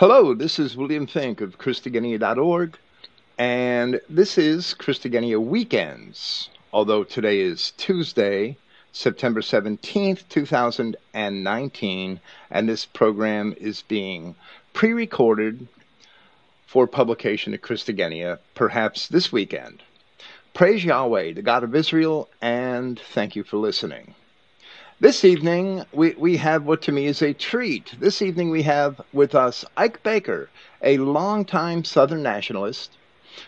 Hello, this is William Finck of Christogenea.org, and this is Christogenea Weekends, although today is Tuesday, September 17th, 2019, and this program is being pre recorded for publication at Christogenea, perhaps this weekend. Praise Yahweh, the God of Israel, and thank you for listening. This evening, we, we have what to me is a treat. This evening, we have with us Ike Baker, a longtime Southern nationalist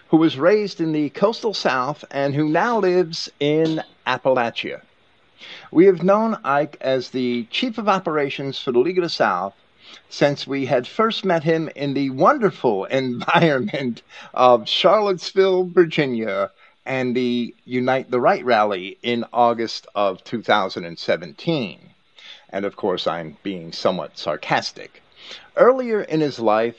who was raised in the coastal South and who now lives in Appalachia. We have known Ike as the Chief of Operations for the League of the South since we had first met him in the wonderful environment of Charlottesville, Virginia, and the Unite the Right rally in August of 2017. And of course, I'm being somewhat sarcastic. Earlier in his life,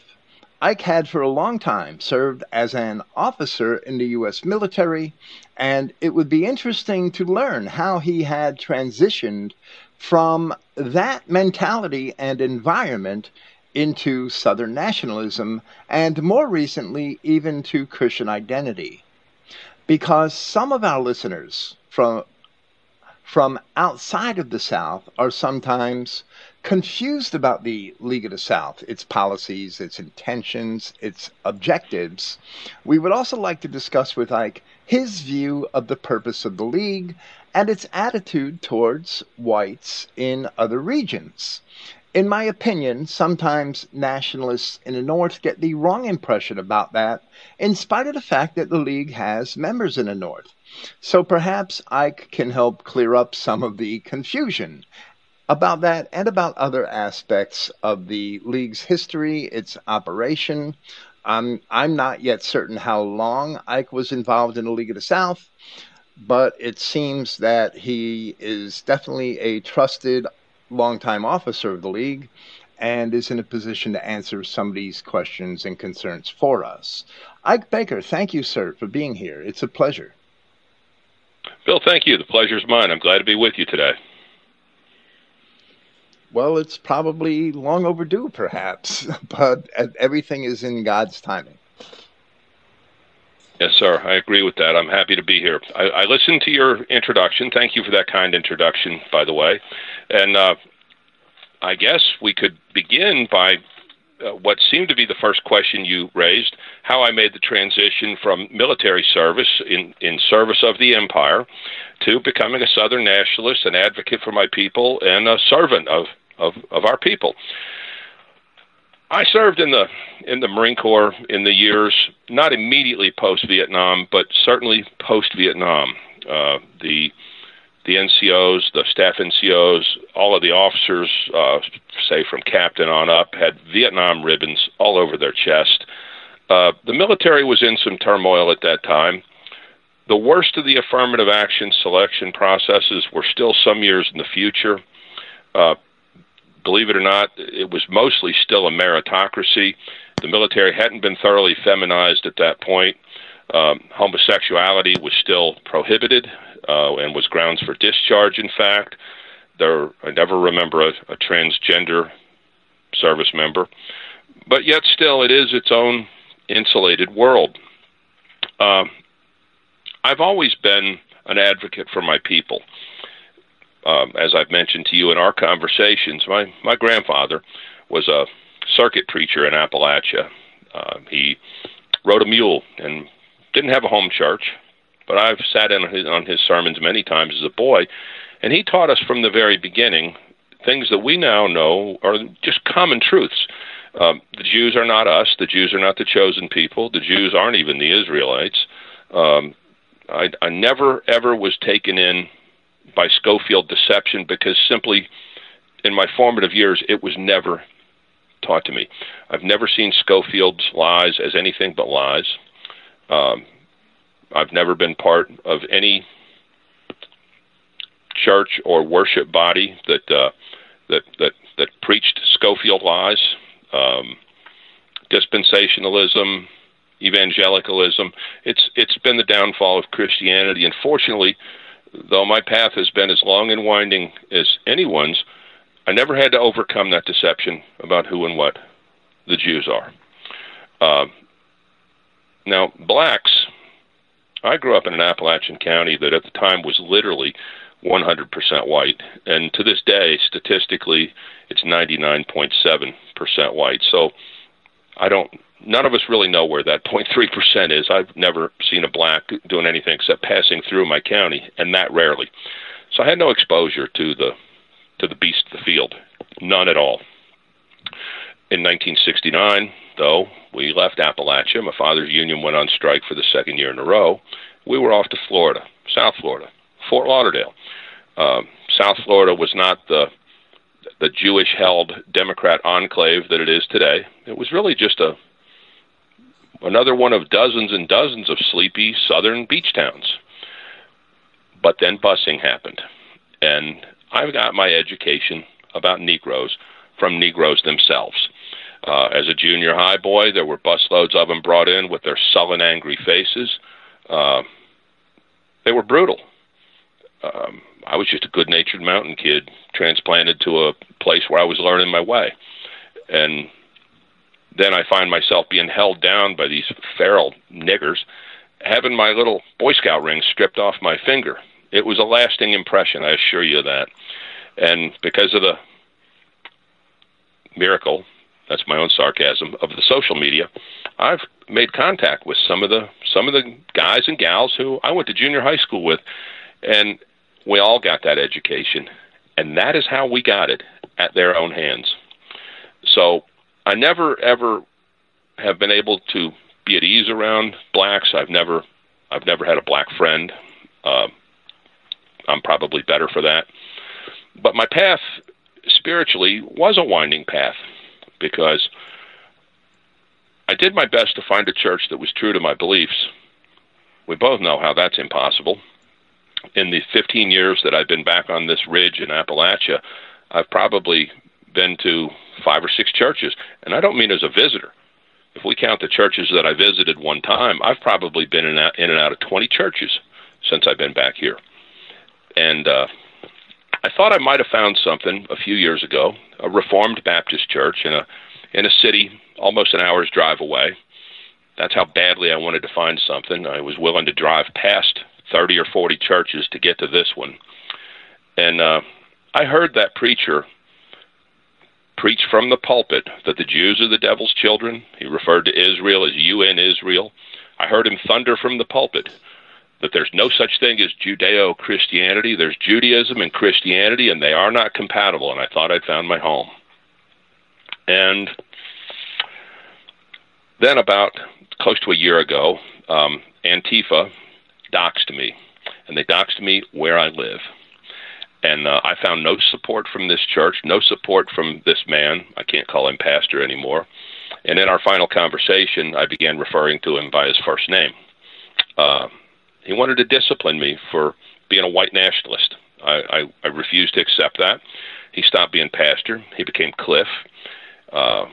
Ike had for a long time served as an officer in the U.S. military, and it would be interesting to learn how he had transitioned from that mentality and environment into Southern nationalism, and more recently, even to Christian identity because some of our listeners from from outside of the South are sometimes confused about the League of the South, its policies, its intentions, its objectives. We would also like to discuss with Ike his view of the purpose of the League and its attitude towards whites in other regions. In my opinion, sometimes nationalists in the North get the wrong impression about that, in spite of the fact that the League has members in the North. So perhaps Ike can help clear up some of the confusion about that and about other aspects of the League's history, its operation. I'm, I'm not yet certain how long Ike was involved in the League of the South, but it seems that he is definitely a trusted longtime officer of the league and is in a position to answer some of these questions and concerns for us. Ike Baker, thank you, sir, for being here. It's a pleasure. Bill, thank you. The pleasure's mine. I'm glad to be with you today. Well, it's probably long overdue, perhaps, but everything is in God's timing. Yes, sir. I agree with that. I'm happy to be here. I, I, listened to your introduction. Thank you for that kind introduction, by the way. And uh, I guess we could begin by uh, what seemed to be the first question you raised how I made the transition from military service in, in service of the empire to becoming a Southern nationalist, an advocate for my people, and a servant of, of, of our people. I served in the in the Marine Corps in the years not immediately post Vietnam, but certainly post Vietnam. Uh, the the NCOs, the staff NCOs, all of the officers, uh, say from captain on up, had Vietnam ribbons all over their chest. Uh, the military was in some turmoil at that time. The worst of the affirmative action selection processes were still some years in the future. Uh, believe it or not, it was mostly still a meritocracy. The military hadn't been thoroughly feminized at that point. Um, homosexuality was still prohibited uh, and was grounds for discharge. In fact, there I never remember a, a transgender service member, but yet still it is its own insulated world. Uh, I've always been an advocate for my people um, as I've mentioned to you in our conversations, my my grandfather was a circuit preacher in Appalachia. Uh, he rode a mule and didn't have a home church, but I've sat in on his, on his sermons many times as a boy, and he taught us from the very beginning things that we now know are just common truths. Um, the Jews are not us. The Jews are not the chosen people. The Jews aren't even the Israelites. Um, I, I never ever was taken in by Scofield deception because simply in my formative years it was never taught to me. I've never seen Scofield's lies as anything but lies. Um, I've never been part of any church or worship body that uh, that that that preached Scofield lies. Um, dispensationalism, evangelicalism. It's it's been the downfall of Christianity. Unfortunately, though my path has been as long and winding as anyone's, I never had to overcome that deception about who and what the Jews are. Uh, now, blacks, I grew up in an Appalachian county that at the time was literally 100% white. And to this day, statistically, it's 99.7% white. So I don't, none of us really know where that 0.3% is. I've never seen a black doing anything except passing through my county, and that rarely. So I had no exposure to the, to the beast of the field, none at all. In 1969, though, we left Appalachia. My father's union went on strike for the second year in a row. We were off to Florida, South Florida, Fort Lauderdale. Uh, South Florida was not the the Jewish held Democrat enclave that it is today. It was really just a another one of dozens and dozens of sleepy southern beach towns. But then busing happened, and I've got my education about Negroes from Negroes themselves. Uh, as a junior high boy, there were busloads of them brought in with their sullen, angry faces. Uh, they were brutal. Um, I was just a good natured mountain kid transplanted to a place where I was learning my way. And then I find myself being held down by these feral niggers, having my little Boy Scout ring stripped off my finger. It was a lasting impression, I assure you that. And because of the miracle, that's my own sarcasm, of the social media, I've made contact with some of the some of the guys and gals who I went to junior high school with and we all got that education, and that is how we got it at their own hands. So I never ever have been able to be at ease around blacks. I've never I've never had a black friend. Uh, I'm probably better for that. But my path spiritually was a winding path because I did my best to find a church that was true to my beliefs. We both know how that's impossible in the 15 years that I've been back on this ridge in Appalachia, I've probably been to five or six churches, and I don't mean as a visitor. If we count the churches that I visited one time, I've probably been in, in and out of 20 churches since I've been back here. And uh, I thought I might have found something a few years ago, a Reformed Baptist church in a in a city almost an hour's drive away. That's how badly I wanted to find something. I was willing to drive past 30 or 40 churches to get to this one. And uh, I heard that preacher preach from the pulpit that the Jews are the devil's children. He referred to Israel as you and Israel. I heard him thunder from the pulpit that there's no such thing as Judeo Christianity. There's Judaism and Christianity, and they are not compatible. And I thought I'd found my home. And then, about close to a year ago, um, Antifa, doxed me, and they doxed me where I live. And uh, I found no support from this church, no support from this man. I can't call him pastor anymore. And in our final conversation, I began referring to him by his first name. Uh, he wanted to discipline me for being a white nationalist. I, I, I refused to accept that. He stopped being pastor. He became Cliff. Uh,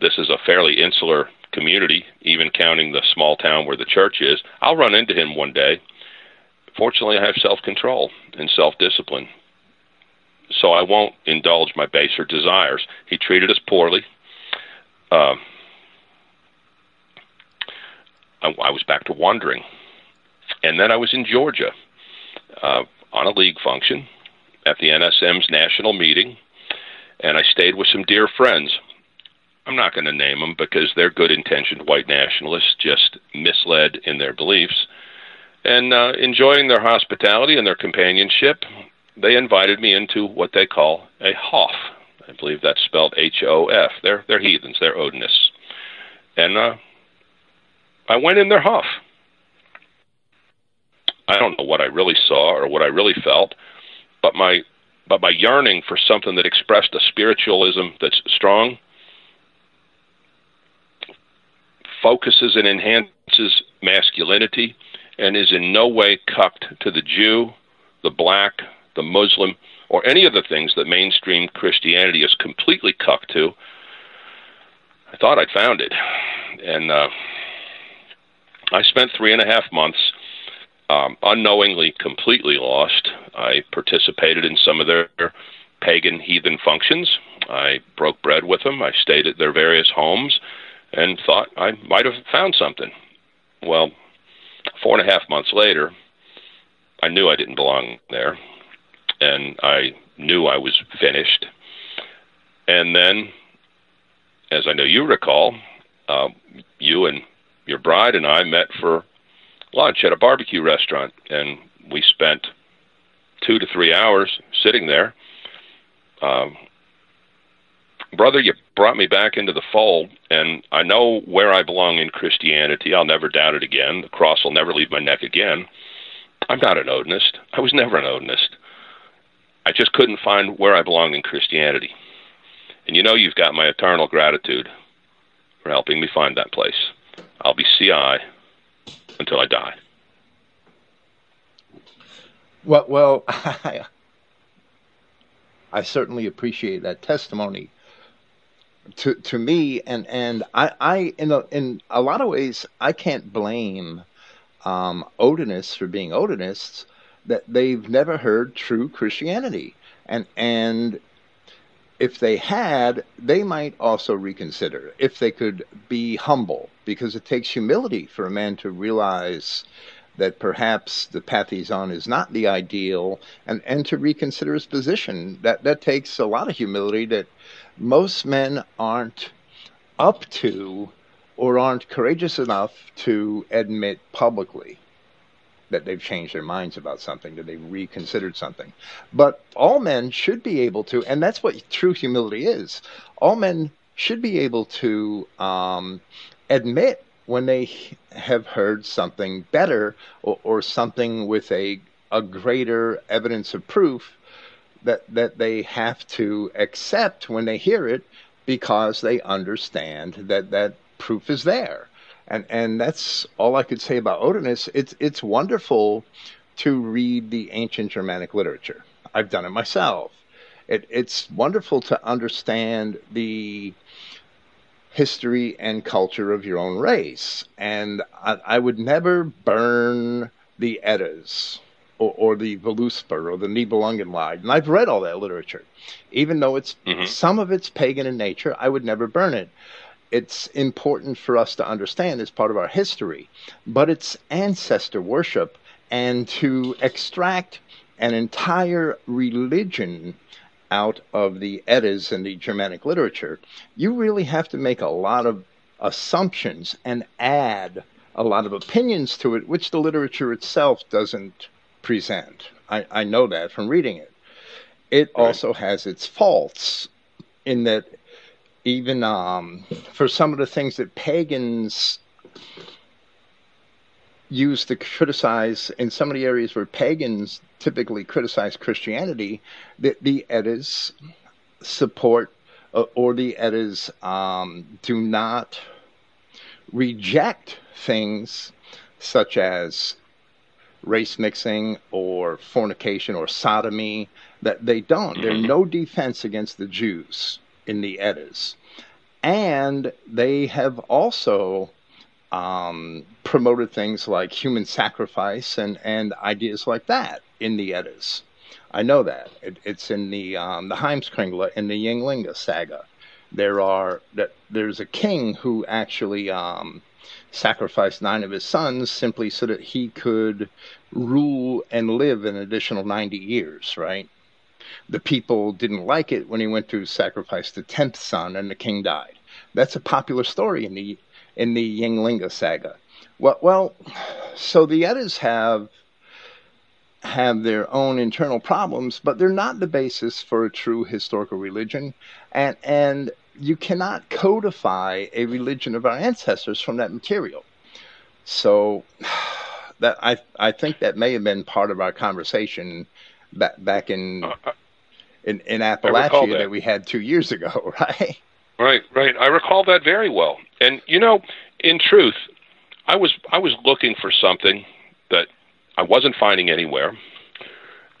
this is a fairly insular community, even counting the small town where the church is, I'll run into him one day. Fortunately, I have self control and self discipline, so I won't indulge my baser desires. He treated us poorly. Uh, I, I, was back to wandering. And then I was in Georgia uh, on a league function at the NSM's national meeting, and I stayed with some dear friends I'm not going to name them because they're good intentioned white nationalists, just misled in their beliefs. And uh, enjoying their hospitality and their companionship, they invited me into what they call a Hof. I believe that's spelled H O F. They're, they're heathens, they're Odinists. And uh, I went in their Hof. I don't know what I really saw or what I really felt, but my but my yearning for something that expressed a spiritualism that's strong focuses and enhances masculinity and is in no way cucked to the Jew, the black, the Muslim, or any of the things that mainstream Christianity is completely cucked to, I thought I'd found it. And uh, I spent three and a half months um, unknowingly completely lost. I participated in some of their pagan heathen functions. I broke bread with them. I stayed at their various homes and thought I might have found something. Well, four and a half months later, I knew I didn't belong there, and I knew I was finished. And then, as I know you recall, uh, you and your bride and I met for lunch at a barbecue restaurant, and we spent two to three hours sitting there. Um, brother, you brought me back into the fold, and I know where I belong in Christianity. I'll never doubt it again. The cross will never leave my neck again. I'm not an Odinist. I was never an Odinist. I just couldn't find where I belong in Christianity. And you know you've got my eternal gratitude for helping me find that place. I'll be CI until I die. Well, well, I, I certainly appreciate that testimony. To to me, and and I, I in a, in a lot of ways, I can't blame um, Odinists for being Odinists that they've never heard true Christianity, and and if they had, they might also reconsider if they could be humble, because it takes humility for a man to realize that perhaps the path he's on is not the ideal and, and to reconsider his position. That that takes a lot of humility that most men aren't up to or aren't courageous enough to admit publicly that they've changed their minds about something, that they've reconsidered something. But all men should be able to, and that's what true humility is. All men should be able to um, admit when they have heard something better or, or something with a, a greater evidence of proof that, that they have to accept when they hear it because they understand that that proof is there and and that's all I could say about Odinus. It's it's wonderful to read the ancient Germanic literature. I've done it myself. It, it's wonderful to understand the history and culture of your own race. And I, I would never burn the Eddas or, or the Voluspa or the Nibelungenlied. And I've read all that literature. Even though it's mm-hmm. some of it's pagan in nature, I would never burn it it's important for us to understand as part of our history, but it's ancestor worship and to extract an entire religion out of the Eddas and the Germanic literature, you really have to make a lot of assumptions and add a lot of opinions to it, which the literature itself doesn't present. I, I know that from reading it. It right. also has its faults in that even um, for some of the things that pagans use to criticize in some of the areas where pagans typically criticize Christianity, the, the Eddas support uh, or the Eddas um, do not reject things such as race mixing or fornication or sodomy that they don't. There's no defense against the Jews in the Eddas. And they have also um, promoted things like human sacrifice and, and ideas like that in the Eddas. I know that. It, it's in the um, the Heimskringla in the Ynglinga saga. There are that there's a king who actually um, sacrificed nine of his sons simply so that he could rule and live an additional 90 years, right? The people didn't like it when he went to sacrifice the tenth son and the king died. That's a popular story in the in the Ynglinga saga. Well, well, so the Eddas have have their own internal problems, but they're not the basis for a true historical religion, and and you cannot codify a religion of our ancestors from that material. So that I I think that may have been part of our conversation back back in uh, uh in, in Appalachia that. that we had two years ago, right? Right, right. I recall that very well. And you know, in truth, I was I was looking for something that I wasn't finding anywhere,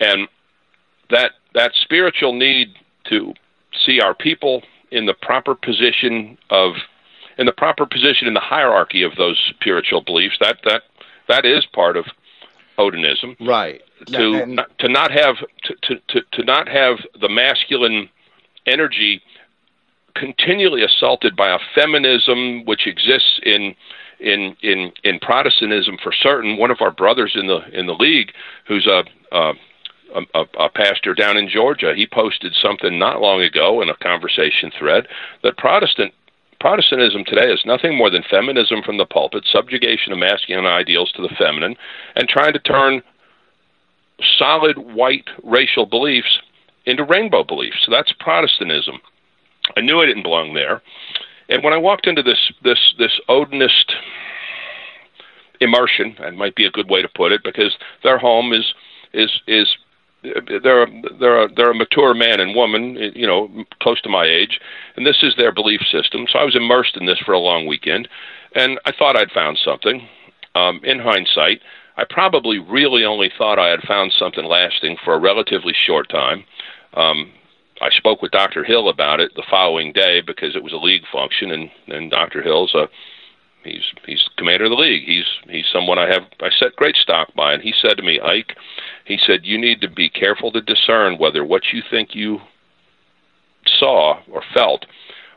and that that spiritual need to see our people in the proper position of in the proper position in the hierarchy of those spiritual beliefs that that that is part of Odinism. Right. To and, not, to not have to, to, to, to not have the masculine energy continually assaulted by a feminism which exists in in in in Protestantism for certain. One of our brothers in the in the league, who's a, a a, a, pastor down in Georgia, he posted something not long ago in a conversation thread that Protestant Protestantism today is nothing more than feminism from the pulpit, subjugation of masculine ideals to the feminine, and trying to turn solid white racial beliefs into rainbow beliefs. So that's Protestantism. I knew I didn't belong there. And when I walked into this this this Odinist immersion, that might be a good way to put it, because their home is is is they're they're a, they're a mature man and woman, you know, close to my age, and this is their belief system. So I was immersed in this for a long weekend, and I thought I'd found something. Um, in hindsight, I probably really only thought I had found something lasting for a relatively short time. Um, I spoke with Dr. Hill about it the following day because it was a league function, and and Dr. Hill's a he's he's commander of the league. He's he's someone I have I set great stock by, and he said to me, Ike, he said you need to be careful to discern whether what you think you saw or felt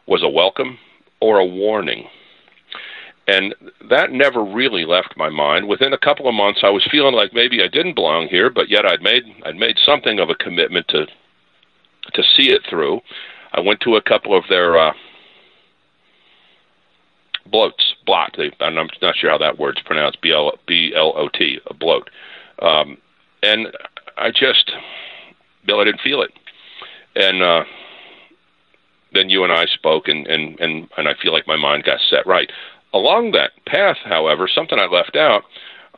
was a welcome or a warning. And that never really left my mind. Within a couple of months, I was feeling like maybe I didn't belong here, but yet I'd made I'd made something of a commitment to to see it through. I went to a couple of their uh, bloats, blot. I'm not sure how that word's pronounced. B L B L O T, a bloat. Um, and I just, Bill, I didn't feel it. And uh, then you and I spoke, and and and and I feel like my mind got set right. Along that path, however, something I left out.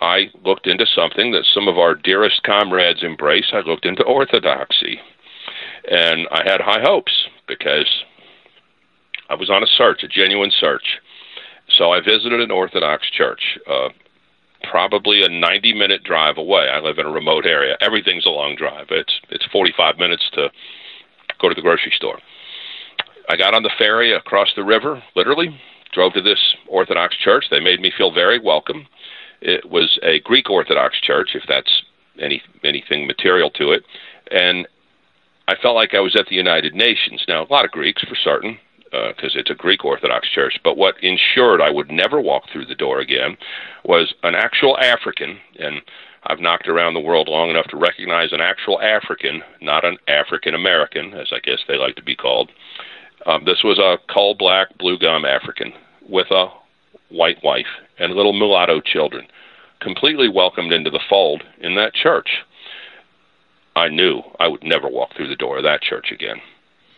I looked into something that some of our dearest comrades embrace. I looked into orthodoxy. And I had high hopes because I was on a search, a genuine search. So I visited an Orthodox church, uh, probably a 90 minute drive away. I live in a remote area. Everything's a long drive. It's it's 45 minutes to go to the grocery store. I got on the ferry across the river, literally, drove to this Orthodox church. They made me feel very welcome. It was a Greek Orthodox church, if that's any anything material to it, and I felt like I was at the United Nations. Now, a lot of Greeks for certain, because uh, it's a Greek Orthodox church. But what ensured I would never walk through the door again was an actual African, and I've knocked around the world long enough to recognize an actual African, not an African American, as I guess they like to be called. Um, this was a coal black, blue gum African with a white wife and little mulatto children, completely welcomed into the fold in that church. I knew I would never walk through the door of that church again.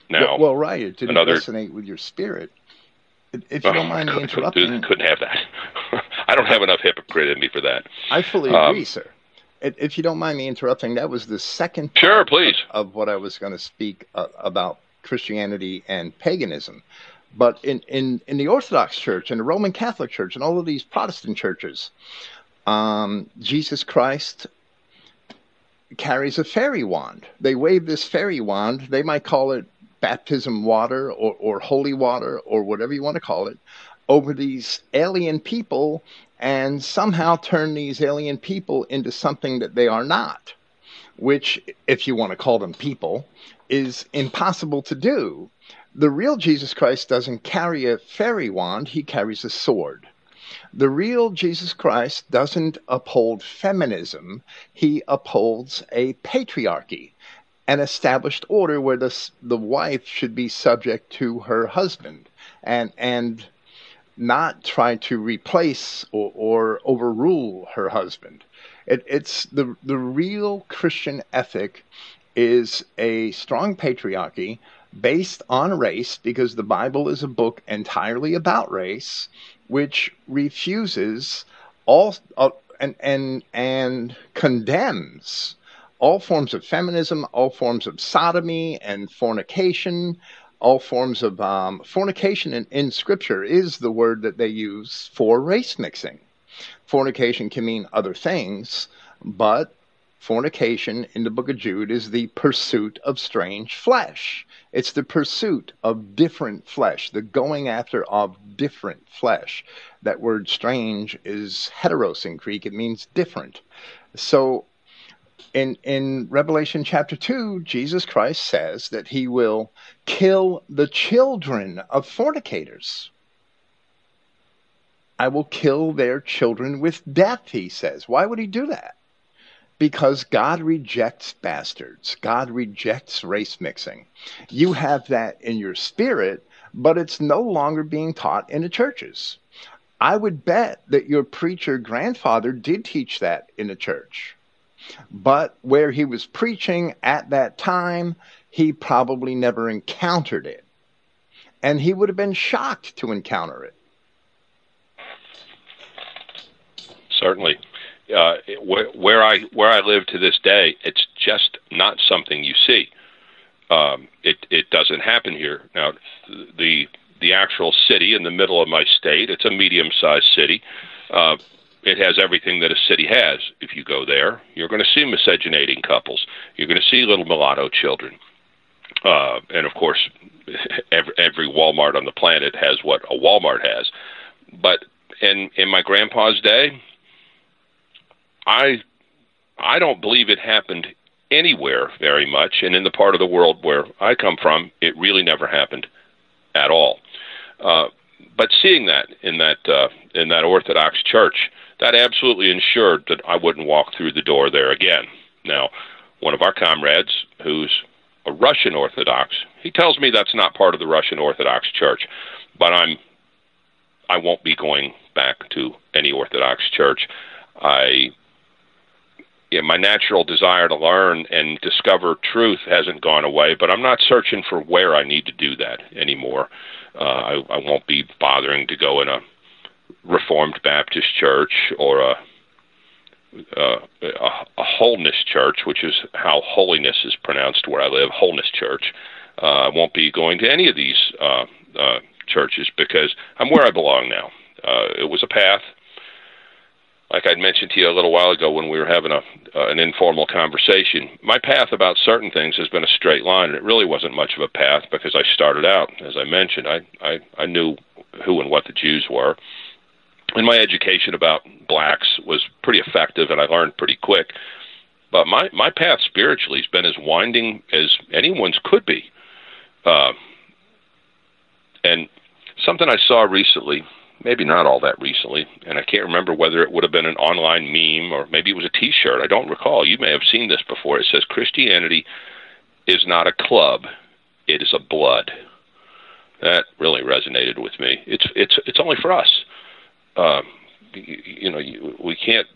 Now, well, well right, it didn't another, resonate with your spirit. If you don't mind me interrupting, couldn't have that. I don't have enough hypocrite in me for that. I fully um, agree, sir. If you don't mind me interrupting, that was the second sure, please. Of, of what I was going to speak uh, about Christianity and paganism. But in, in, in the Orthodox Church and the Roman Catholic Church and all of these Protestant churches, um, Jesus Christ carries a fairy wand. They wave this fairy wand. They might call it baptism water or, or holy water or whatever you want to call it over these alien people and somehow turn these alien people into something that they are not, which, if you want to call them people, is impossible to do. The real Jesus Christ doesn't carry a fairy wand, he carries a sword. The real Jesus Christ doesn't uphold feminism, he upholds a patriarchy, an established order where the, the wife should be subject to her husband and, and not try to replace or, or overrule her husband. It, it's the, the real Christian ethic is a strong patriarchy based on race because the Bible is a book entirely about race which refuses all uh, and and and condemns all forms of feminism, all forms of sodomy and fornication, all forms of um, fornication in, in Scripture is the word that they use for race mixing. Fornication can mean other things, but fornication in the book of Jude is the pursuit of strange flesh. It's the pursuit of different flesh, the going after of different flesh. That word strange is heteros in Greek, it means different. So in in Revelation chapter 2, Jesus Christ says that he will kill the children of fornicators. I will kill their children with death, he says. Why would he do that? Because God rejects bastards. God rejects race mixing. You have that in your spirit, but it's no longer being taught in the churches. I would bet that your preacher grandfather did teach that in the church. But where he was preaching at that time, he probably never encountered it. And he would have been shocked to encounter it. Certainly. Uh, where, where I where I live to this day, it's just not something you see. Um, it it doesn't happen here now. The the actual city in the middle of my state, it's a medium sized city. Uh, it has everything that a city has. If you go there, you're going to see miscegenating couples. You're going to see little mulatto children. Uh, and of course, every, every Walmart on the planet has what a Walmart has. But in in my grandpa's day, I I don't believe it happened anywhere very much, and in the part of the world where I come from, it really never happened at all. Uh, but seeing that in that uh, in that Orthodox church, that absolutely ensured that I wouldn't walk through the door there again. Now, one of our comrades, who's a Russian Orthodox, he tells me that's not part of the Russian Orthodox Church, but I'm I won't be going back to any Orthodox church. I yeah, my natural desire to learn and discover truth hasn't gone away, but I'm not searching for where I need to do that anymore. Uh, I, I won't be bothering to go in a Reformed Baptist church or a, a, a wholeness church, which is how holiness is pronounced where I live, wholeness church. Uh, I won't be going to any of these uh, uh, churches because I'm where I belong now. Uh, it was a path like I'd mentioned to you a little while ago when we were having a uh, an informal conversation, my path about certain things has been a straight line, and it really wasn't much of a path because I started out, as I mentioned, I I, I knew who and what the Jews were, and my education about blacks was pretty effective, and I learned pretty quick. But my my path spiritually has been as winding as anyone's could be, uh, and something I saw recently maybe not all that recently, and I can't remember whether it would have been an online meme or maybe it was a T-shirt. I don't recall. You may have seen this before. It says Christianity is not a club; it is a blood. That really resonated with me. It's it's it's only for us. Um, you, you know, you, we can't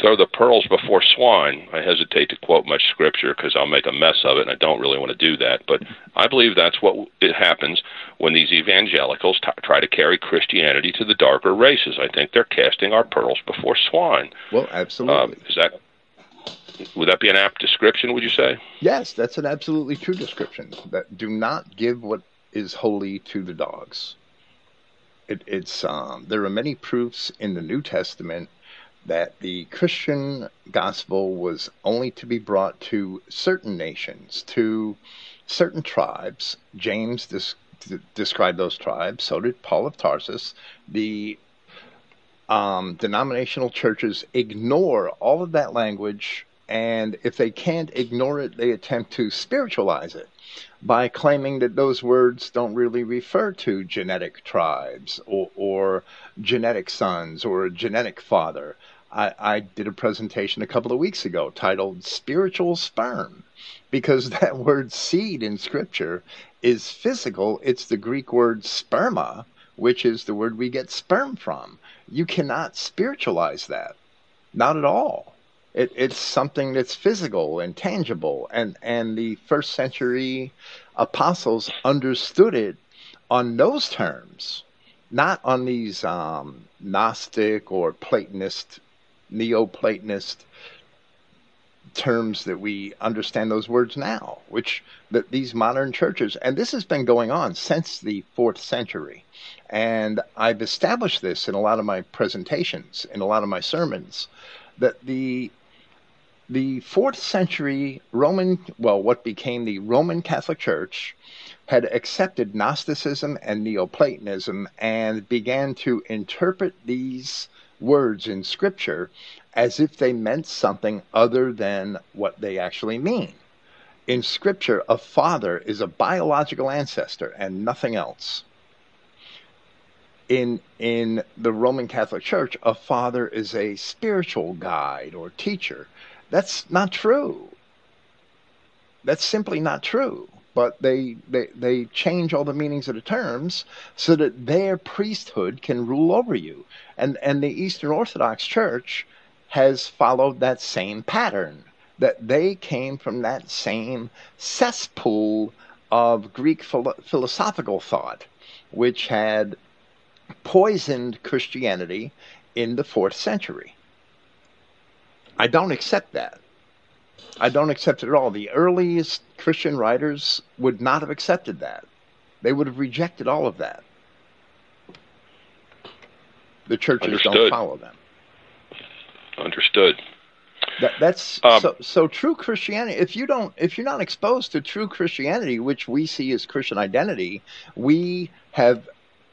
throw the pearls before swine. I hesitate to quote much scripture because I'll make a mess of it, and I don't really want to do that. But I believe that's what it happens when these evangelicals t- try to carry Christianity to the darker races. I think they're casting our pearls before swine. Well, absolutely. Um, is that would that be an apt description? Would you say? Yes, that's an absolutely true description. That do not give what is holy to the dogs. It, it's um, there are many proofs in the New Testament that the Christian gospel was only to be brought to certain nations, to certain tribes. James des- described those tribes, so did Paul of Tarsus. The um, denominational churches ignore all of that language, and if they can't ignore it, they attempt to spiritualize it by claiming that those words don't really refer to genetic tribes or, or genetic sons or a genetic father. I, I did a presentation a couple of weeks ago titled Spiritual Sperm because that word seed in Scripture is physical. It's the Greek word sperma, which is the word we get sperm from. You cannot spiritualize that. Not at all. It, it's something that's physical and tangible. And, and the first century apostles understood it on those terms, not on these um, Gnostic or Platonist Neoplatonist terms that we understand those words now, which that these modern churches, and this has been going on since the fourth century. And I've established this in a lot of my presentations, in a lot of my sermons, that the the fourth century Roman, well, what became the Roman Catholic Church, had accepted Gnosticism and Neoplatonism and began to interpret these words in Scripture as if they meant something other than what they actually mean. In Scripture, a father is a biological ancestor and nothing else. In, in the Roman Catholic Church, a father is a spiritual guide or teacher. That's not true. That's simply not true but they, they, they change all the meanings of the terms so that their priesthood can rule over you. And, and the Eastern Orthodox Church has followed that same pattern, that they came from that same cesspool of Greek philo- philosophical thought, which had poisoned Christianity in the fourth century. I don't accept that. I don't accept it at all. The earliest Christian writers would not have accepted that. They would have rejected all of that. The churches Understood. don't follow them. Understood. That, that's Um, so. So true Christianity. If you don't, if you're not exposed to true Christianity, which we see as Christian identity, we have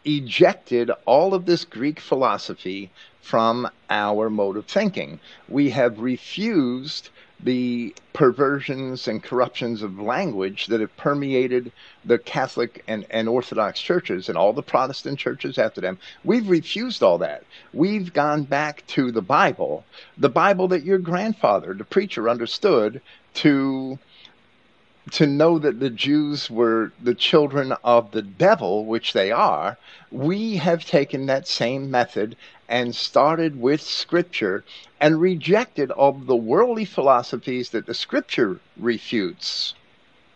ejected all of this Greek philosophy from our mode of thinking. We have refused the perversions and corruptions of language that have permeated the Catholic and, and Orthodox churches and all the Protestant churches after them. We've refused all that. We've gone back to the Bible, the Bible that your grandfather, the preacher, understood to to know that the Jews were the children of the devil, which they are, we have taken that same method and started with Scripture and rejected all the worldly philosophies that the Scripture refutes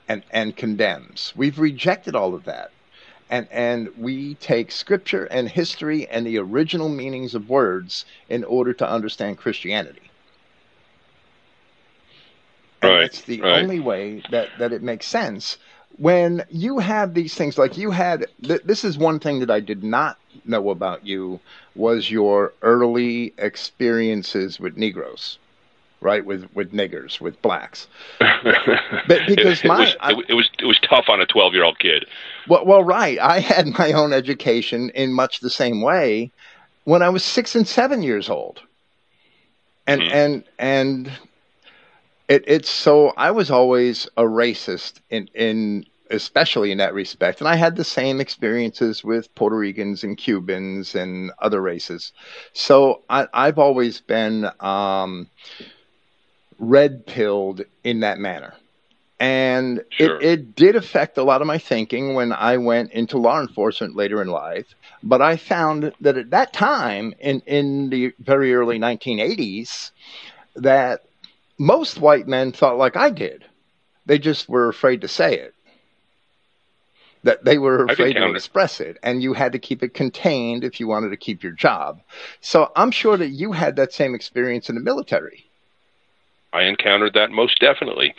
and, and condemns. We've rejected all of that. And, and we take Scripture and history and the original meanings of words in order to understand Christianity. Right, that's the right. only way that, that it makes sense. When you have these things, like you had, th- this is one thing that I did not know about you was your early experiences with Negroes, right? With with niggers, with blacks. But because it, it my- was, I- it, was it was tough on a twelve year old kid. Well, well, right. I had my own education in much the same way when I was six and seven years old, and Mhm. and and it, it's so I was always a racist in in especially in that respect, and I had the same experiences with Puerto Ricans and Cubans and other races. So I, I've always been um, red pilled in that manner. And Sure. it, it did affect a lot of my thinking when I went into law enforcement later in life. But I found that at that time, in, in the very early 1980s, that most white men thought like I did. They just were afraid to say it. That they were afraid to express it, and you had to keep it contained if you wanted to keep your job. So I'm sure that you had that same experience in the military. I encountered that most definitely.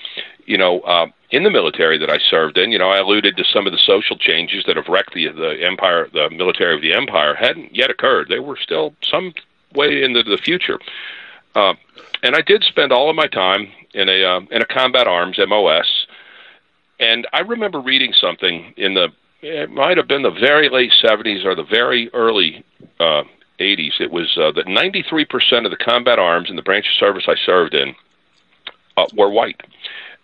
You know, uh, in the military that I served in, you know, I alluded to some of the social changes that have wrecked the the empire, the military of the empire hadn't yet occurred. They were still some way into the future. Uh, and I did spend all of my time in a uh, in a combat arms MOS, and I remember reading something in the it might have been the very late 70s or the very early uh, 80s. It was uh, that 93% of the combat arms in the branch of service I served in uh, were white,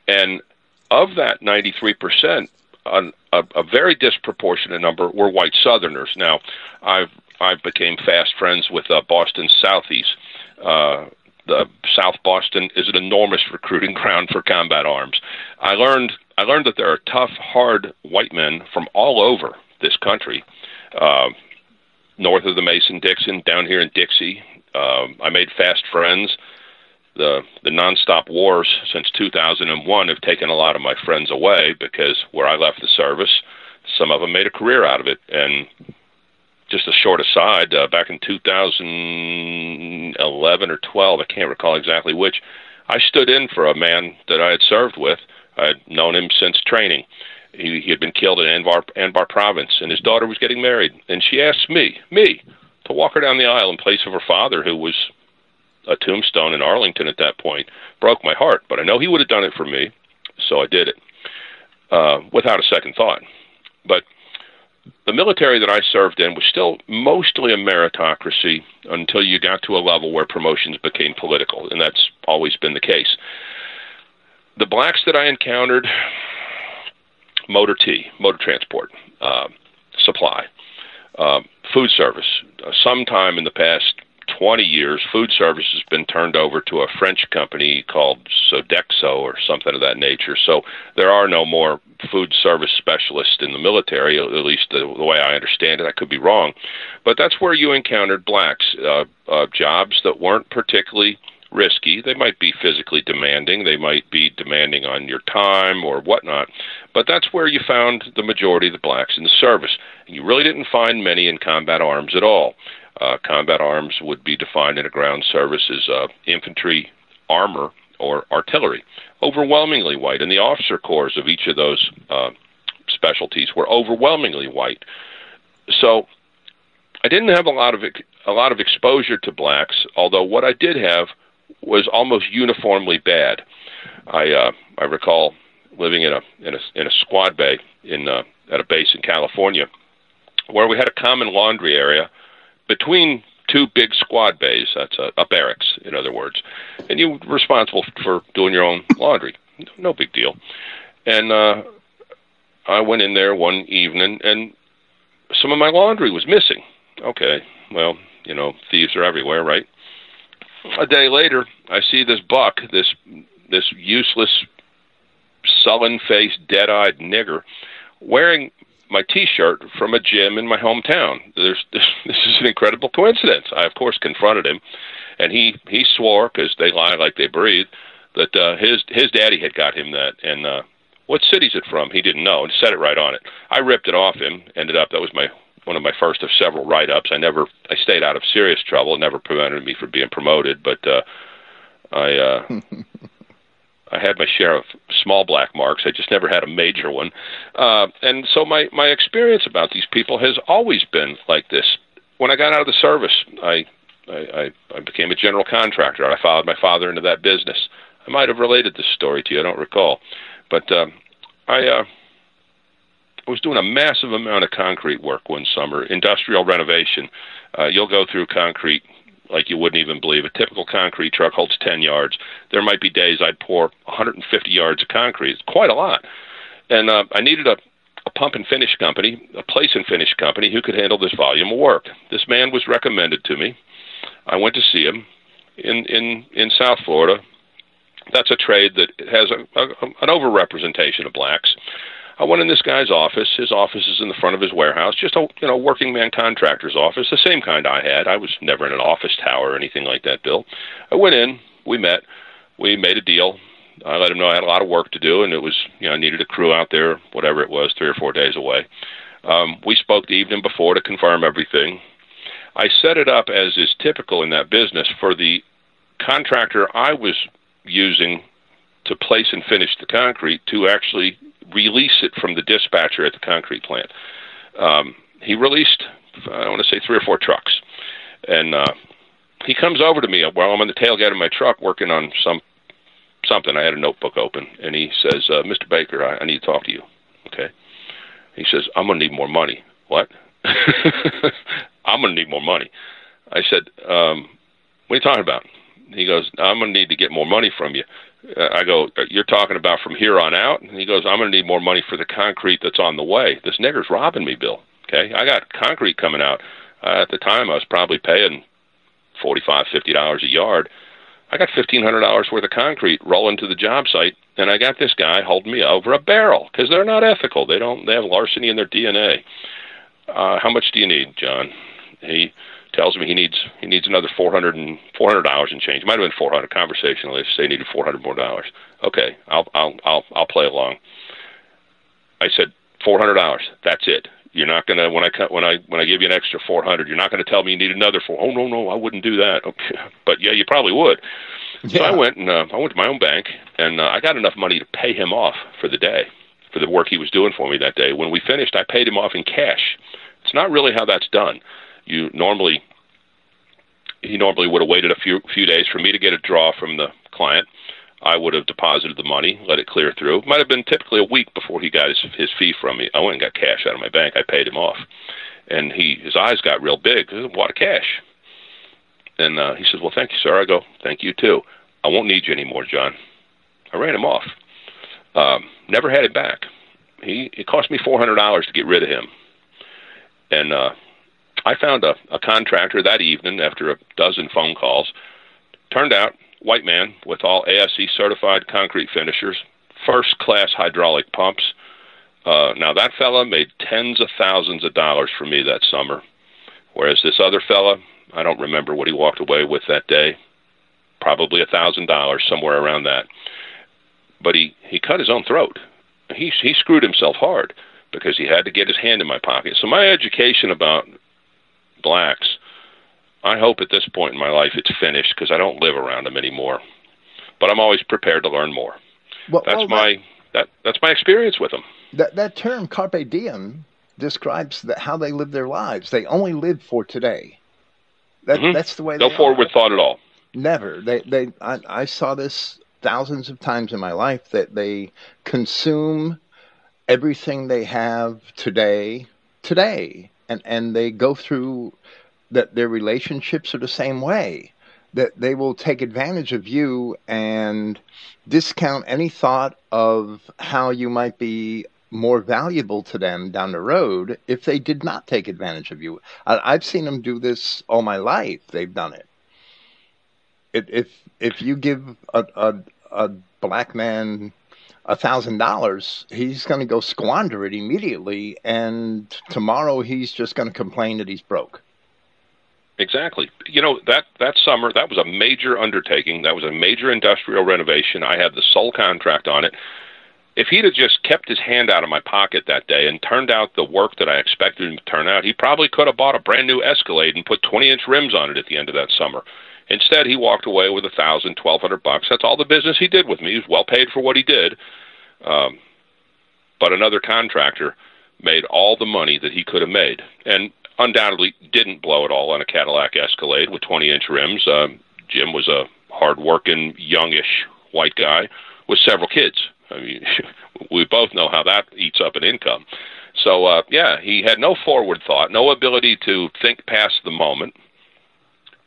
and of that 93%, an, a, a very disproportionate number were white Southerners. Now, I've I became fast friends with uh, Boston Southies. Uh, the South Boston is an enormous recruiting ground for combat arms. I learned I learned that there are tough, hard white men from all over this country, uh, north of the Mason Dixon, down here in Dixie. Um, I made fast friends. The the nonstop wars since 2001 have taken a lot of my friends away because where I left the service, some of them made a career out of it. And just a short aside, uh, back in 2011 or 12, I can't recall exactly which, I stood in for a man that I had served with. I'd known him since training. He, he had been killed in Anbar, Anbar province, and his daughter was getting married. And she asked me, me, to walk her down the aisle in place of her father, who was a tombstone in Arlington at that point. Broke my heart, but I know he would have done it for me, so I did it uh, without a second thought. But the military that I served in was still mostly a meritocracy until you got to a level where promotions became political, and that's always been the case. The blacks that I encountered, motor T, motor transport, uh, supply, uh, food service. Uh, sometime in the past 20 years, food service has been turned over to a French company called Sodexo or something of that nature. So there are no more food service specialists in the military, at least the, the way I understand it. I could be wrong. But that's where you encountered blacks, uh, uh, jobs that weren't particularly risky. They might be physically demanding, they might be demanding on your time or whatnot, but that's where you found the majority of the blacks in the service. And you really didn't find many in combat arms at all. Uh, combat arms would be defined in a ground service as uh, infantry, armor, or artillery. Overwhelmingly white, and the officer corps of each of those uh, specialties were overwhelmingly white. So I didn't have a lot of a lot of exposure to blacks, although what I did have was almost uniformly bad. I uh, I recall living in a in a in a squad bay in uh, at a base in California, where we had a common laundry area between two big squad bays. That's a, a barracks, in other words, and you're responsible for doing your own laundry. No big deal. And uh, I went in there one evening, and some of my laundry was missing. Okay, well, you know, thieves are everywhere, right? A day later, I see this buck, this this useless, sullen-faced, dead-eyed nigger, wearing my T-shirt from a gym in my hometown. There's this, this is an incredible coincidence. I of course confronted him, and he he swore because they lie like they breathe that uh, his his daddy had got him that. And uh, what city's it from? He didn't know, and said it right on it. I ripped it off him. Ended up that was my one of my first of several write-ups. I never I stayed out of serious trouble. It never prevented me from being promoted, but uh, I. Uh, I had my share of small black marks. I just never had a major one. Uh, and so my, my experience about these people has always been like this. When I got out of the service, I, I, I became a general contractor. I followed my father into that business. I might have related this story to you. I don't recall. But uh, I, uh, I was doing a massive amount of concrete work one summer, industrial renovation. Uh, you'll go through concrete like you wouldn't even believe. A typical concrete truck holds 10 yards. There might be days I'd pour 150 yards of concrete. It's quite a lot. And uh, I needed a, a pump and finish company, a place and finish company who could handle this volume of work. This man was recommended to me. I went to see him in in in South Florida. That's a trade that has a, a, an overrepresentation of blacks. I went in this guy's office. His office is in the front of his warehouse, just a you know working man contractor's office, the same kind I had. I was never in an office tower or anything like that, Bill. I went in, we met, we made a deal. I let him know I had a lot of work to do, and it was you know I needed a crew out there, whatever it was, three or four days away. Um, we spoke the evening before to confirm everything. I set it up as is typical in that business for the contractor I was using to place and finish the concrete to actually release it from the dispatcher at the concrete plant. Um, he released, I want to say, three or four trucks, and uh, he comes over to me while I'm on the tailgate of my truck working on some something. I had a notebook open, and he says, uh, "Mr. Baker, I, I need to talk to you." Okay. He says, "I'm going to need more money." What? I'm going to need more money. I said, um, "What are you talking about?" He goes, "I'm going to need to get more money from you." Uh, I go, you're talking about from here on out? And he goes, I'm going to need more money for the concrete that's on the way. This nigger's robbing me, Bill. Okay, I got concrete coming out. Uh, at the time, I was probably paying forty-five, fifty dollars a yard. I got fifteen hundred dollars worth of concrete rolling to the job site, and I got this guy holding me over a barrel because they're not ethical. They don't. They have larceny in their DNA. Uh, how much do you need, John? He tells me he needs he needs another four hundred and four hundred dollars and change. It might have been four hundred conversationally. Say he needed four hundred more dollars. Okay, I'll I'll I'll I'll play along. I said four hundred dollars. That's it. You're not gonna when I when I when I give you an extra four hundred. You're not gonna tell me you need another four. Oh no no, I wouldn't do that. Okay, but yeah, you probably would. Yeah. So I went and uh, I went to my own bank and uh, I got enough money to pay him off for the day for the work he was doing for me that day. When we finished, I paid him off in cash. It's not really how that's done you normally he normally would have waited a few few days for me to get a draw from the client. I would have deposited the money, let it clear through. It might have been typically a week before he got his, his fee from me. I went and got cash out of my bank. I paid him off, and he his eyes got real big. A cash! And uh, he says, "Well, thank you, sir." I go, "Thank you too. I won't need you anymore, John." I ran him off. Um, never had it back. He it cost me four hundred dollars to get rid of him, and uh, I found a, a contractor that evening after a dozen phone calls. Turned out white man with all ASE certified concrete finishers, first class hydraulic pumps. Uh, now that fella made tens of thousands of dollars for me that summer, whereas this other fella, I don't remember what he walked away with that day, probably a thousand dollars somewhere around that. But he he cut his own throat. He he screwed himself hard because he had to get his hand in my pocket. So my education about blacks I hope at this point in my life it's finished because I don't live around them anymore. But I'm always prepared to learn more. Well, that's well, my that, that that's my experience with them. That that term carpe diem describes that how they live their lives. They only live for today. That mm-hmm. that's the way. No forward are. thought at all. Never. They they. I, I saw this thousands of times in my life that they consume everything they have today today and and they go through that their relationships are the same way that they will take advantage of you and discount any thought of how you might be more valuable to them down the road if they did not take advantage of you. I, have seen them do this all my life. They've done it. If if you give a a, a black man thousand dollars, he's going to go squander it immediately, and tomorrow he's just going to complain that he's broke. Exactly. You know that that summer that was a major undertaking. That was a major industrial renovation. I had the sole contract on it. If he'd have just kept his hand out of my pocket that day and turned out the work that I expected him to turn out, he probably could have bought a brand new Escalade and put 20-inch rims on it at the end of that summer. Instead, he walked away with a thousand, twelve hundred bucks. That's all the business he did with me. He was well paid for what he did. Um, but another contractor made all the money that he could have made, and undoubtedly didn't blow it all on a Cadillac Escalade with 20 inch rims. Um, Jim was a hard working, youngish white guy with several kids. I mean, we both know how that eats up an income. So, uh, yeah, he had no forward thought, no ability to think past the moment.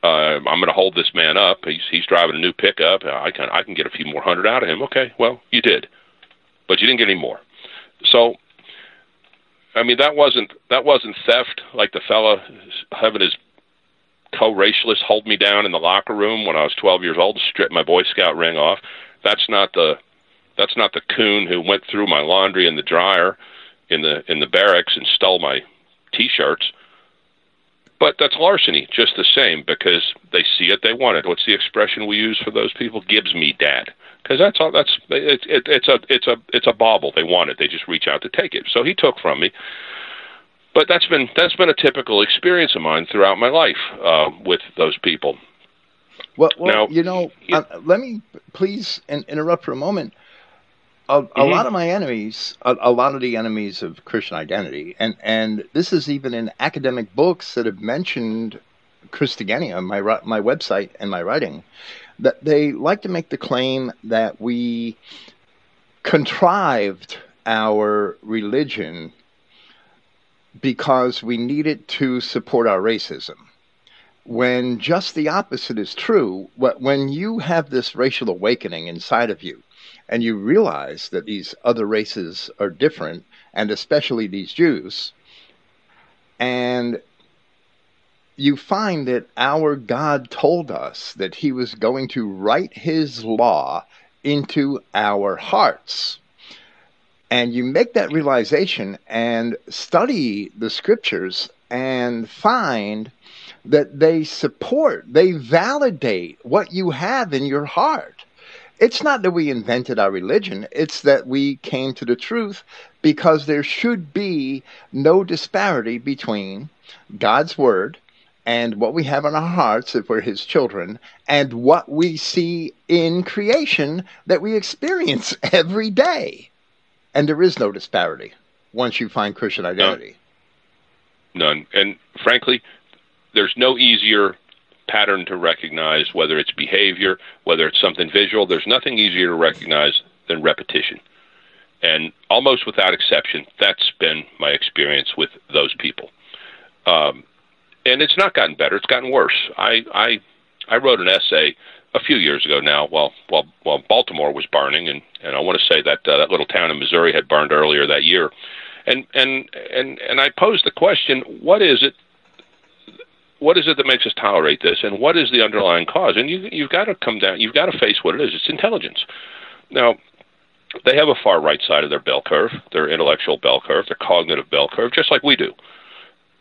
Uh, I'm going to hold this man up. He's he's driving a new pickup. I can I can get a few more hundred out of him. Okay, well you did, but you didn't get any more. So I mean, that wasn't that wasn't theft like the fella having his co-racialist hold me down in the locker room when I was 12 years old to strip my Boy Scout ring off. That's not the that's not the coon who went through my laundry in the dryer in the in the barracks and stole my t-shirts. But that's larceny just the same because they see it, they want it. What's the expression we use for those people? Gives me dad because that's all. That's it, it, it's a it's a it's a bauble. They want it. They just reach out to take it. So he took from me. But that's been that's been a typical experience of mine throughout my life uh, with those people. Well, well now, you know, uh, let me please in, interrupt for a moment. A, a mm-hmm. lot of my enemies, a, a, lot of the enemies of Christian identity, and and this is even in academic books that have mentioned Christogenea, my my website and my writing that they like to make the claim that we contrived our religion because we needed it to support our racism. When just the opposite is true, when you have this racial awakening inside of you and you realize that these other races are different, and especially these Jews, and you find that our God told us that He was going to write His law into our hearts. And you make that realization and study the scriptures and find that they support, they validate what you have in your heart. It's not that we invented our religion, it's that we came to the truth because there should be no disparity between God's Word and what we have in our hearts if we're his children and what we see in creation that we experience every day. And there is no disparity once you find Christian identity. None. None. And frankly, there's no easier pattern to recognize, whether it's behavior, whether it's something visual. There's nothing easier to recognize than repetition. And almost without exception, that's been my experience with those people. Um, and it's not gotten better; it's gotten worse. I I I wrote an essay a few years ago now, while while while Baltimore was burning, and and I want to say that uh, that little town in Missouri had burned earlier that year, and and and and I posed the question: What is it? What is it that makes us tolerate this, and what is the underlying cause? And you you've got to come down. You've got to face what it is. It's intelligence. Now, they have a far right side of their bell curve, their intellectual bell curve, their cognitive bell curve, just like we do.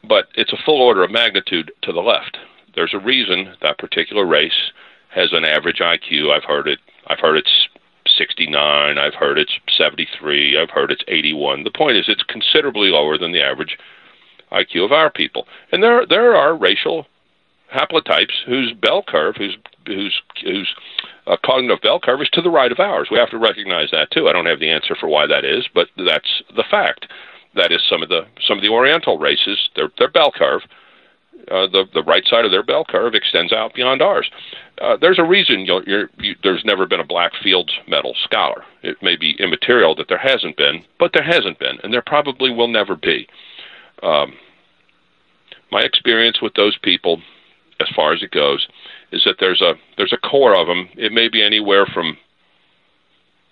But it's a full order of magnitude to the left. There's a reason that particular race has an average IQ. I've heard it. I've heard it's 69. I've heard it's 73. I've heard it's 81. The point is, it's considerably lower than the average IQ of our people. And there there are racial haplotypes whose bell curve, whose whose whose uh, cognitive bell curve is to the right of ours. We have to recognize that too. I don't have the answer for why that is, but that's the fact. That is some of the some of the Oriental races. Their their bell curve uh, the the right side of their bell curve extends out beyond ours. Uh, there's a reason you're, you're, you, there's never been a Black Fields Medal scholar. It may be immaterial that there hasn't been, but there hasn't been, and there probably will never be. Um, my experience with those people, as far as it goes, is that there's a there's a core of them. It may be anywhere from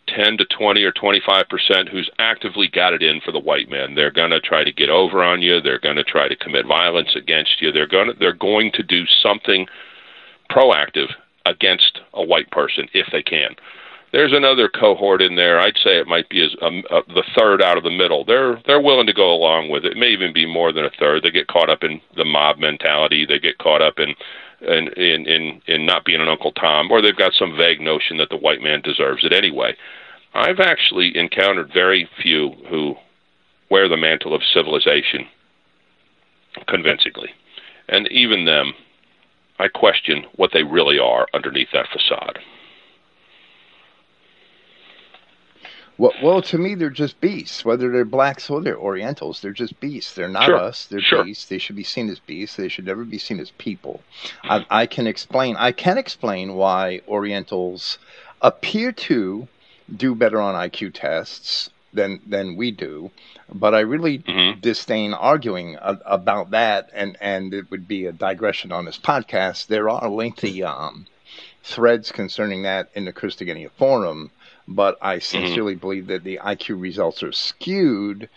10 to 20 or 25 percent who's actively got it in for the white man. They're going to try to get over on you. They're going to try to commit violence against you. They're going to they're going to do something proactive against a white person if they can. There's another cohort in there. I'd say it might be as um, uh, the third out of the middle. They're they're willing to go along with it. It may even be more than a third. They get caught up in the mob mentality. They get caught up in in in in, in not being an Uncle Tom, or they've got some vague notion that the white man deserves it anyway. I've actually encountered very few who wear the mantle of civilization convincingly. And even them, I question what they really are underneath that facade. Well, well, to me, they're just beasts. Whether they're blacks or they're Orientals, they're just beasts. They're not sure. us. They're sure. beasts. They should be seen as beasts. They should never be seen as people. I, I can explain. I can explain why Orientals appear to do better on IQ tests than than we do, but I really mm-hmm. disdain arguing a, about that, and and it would be a digression on this podcast. There are lengthy um, threads concerning that in the Christogenea forum, but I mm-hmm. sincerely mm-hmm. believe that the IQ results are skewed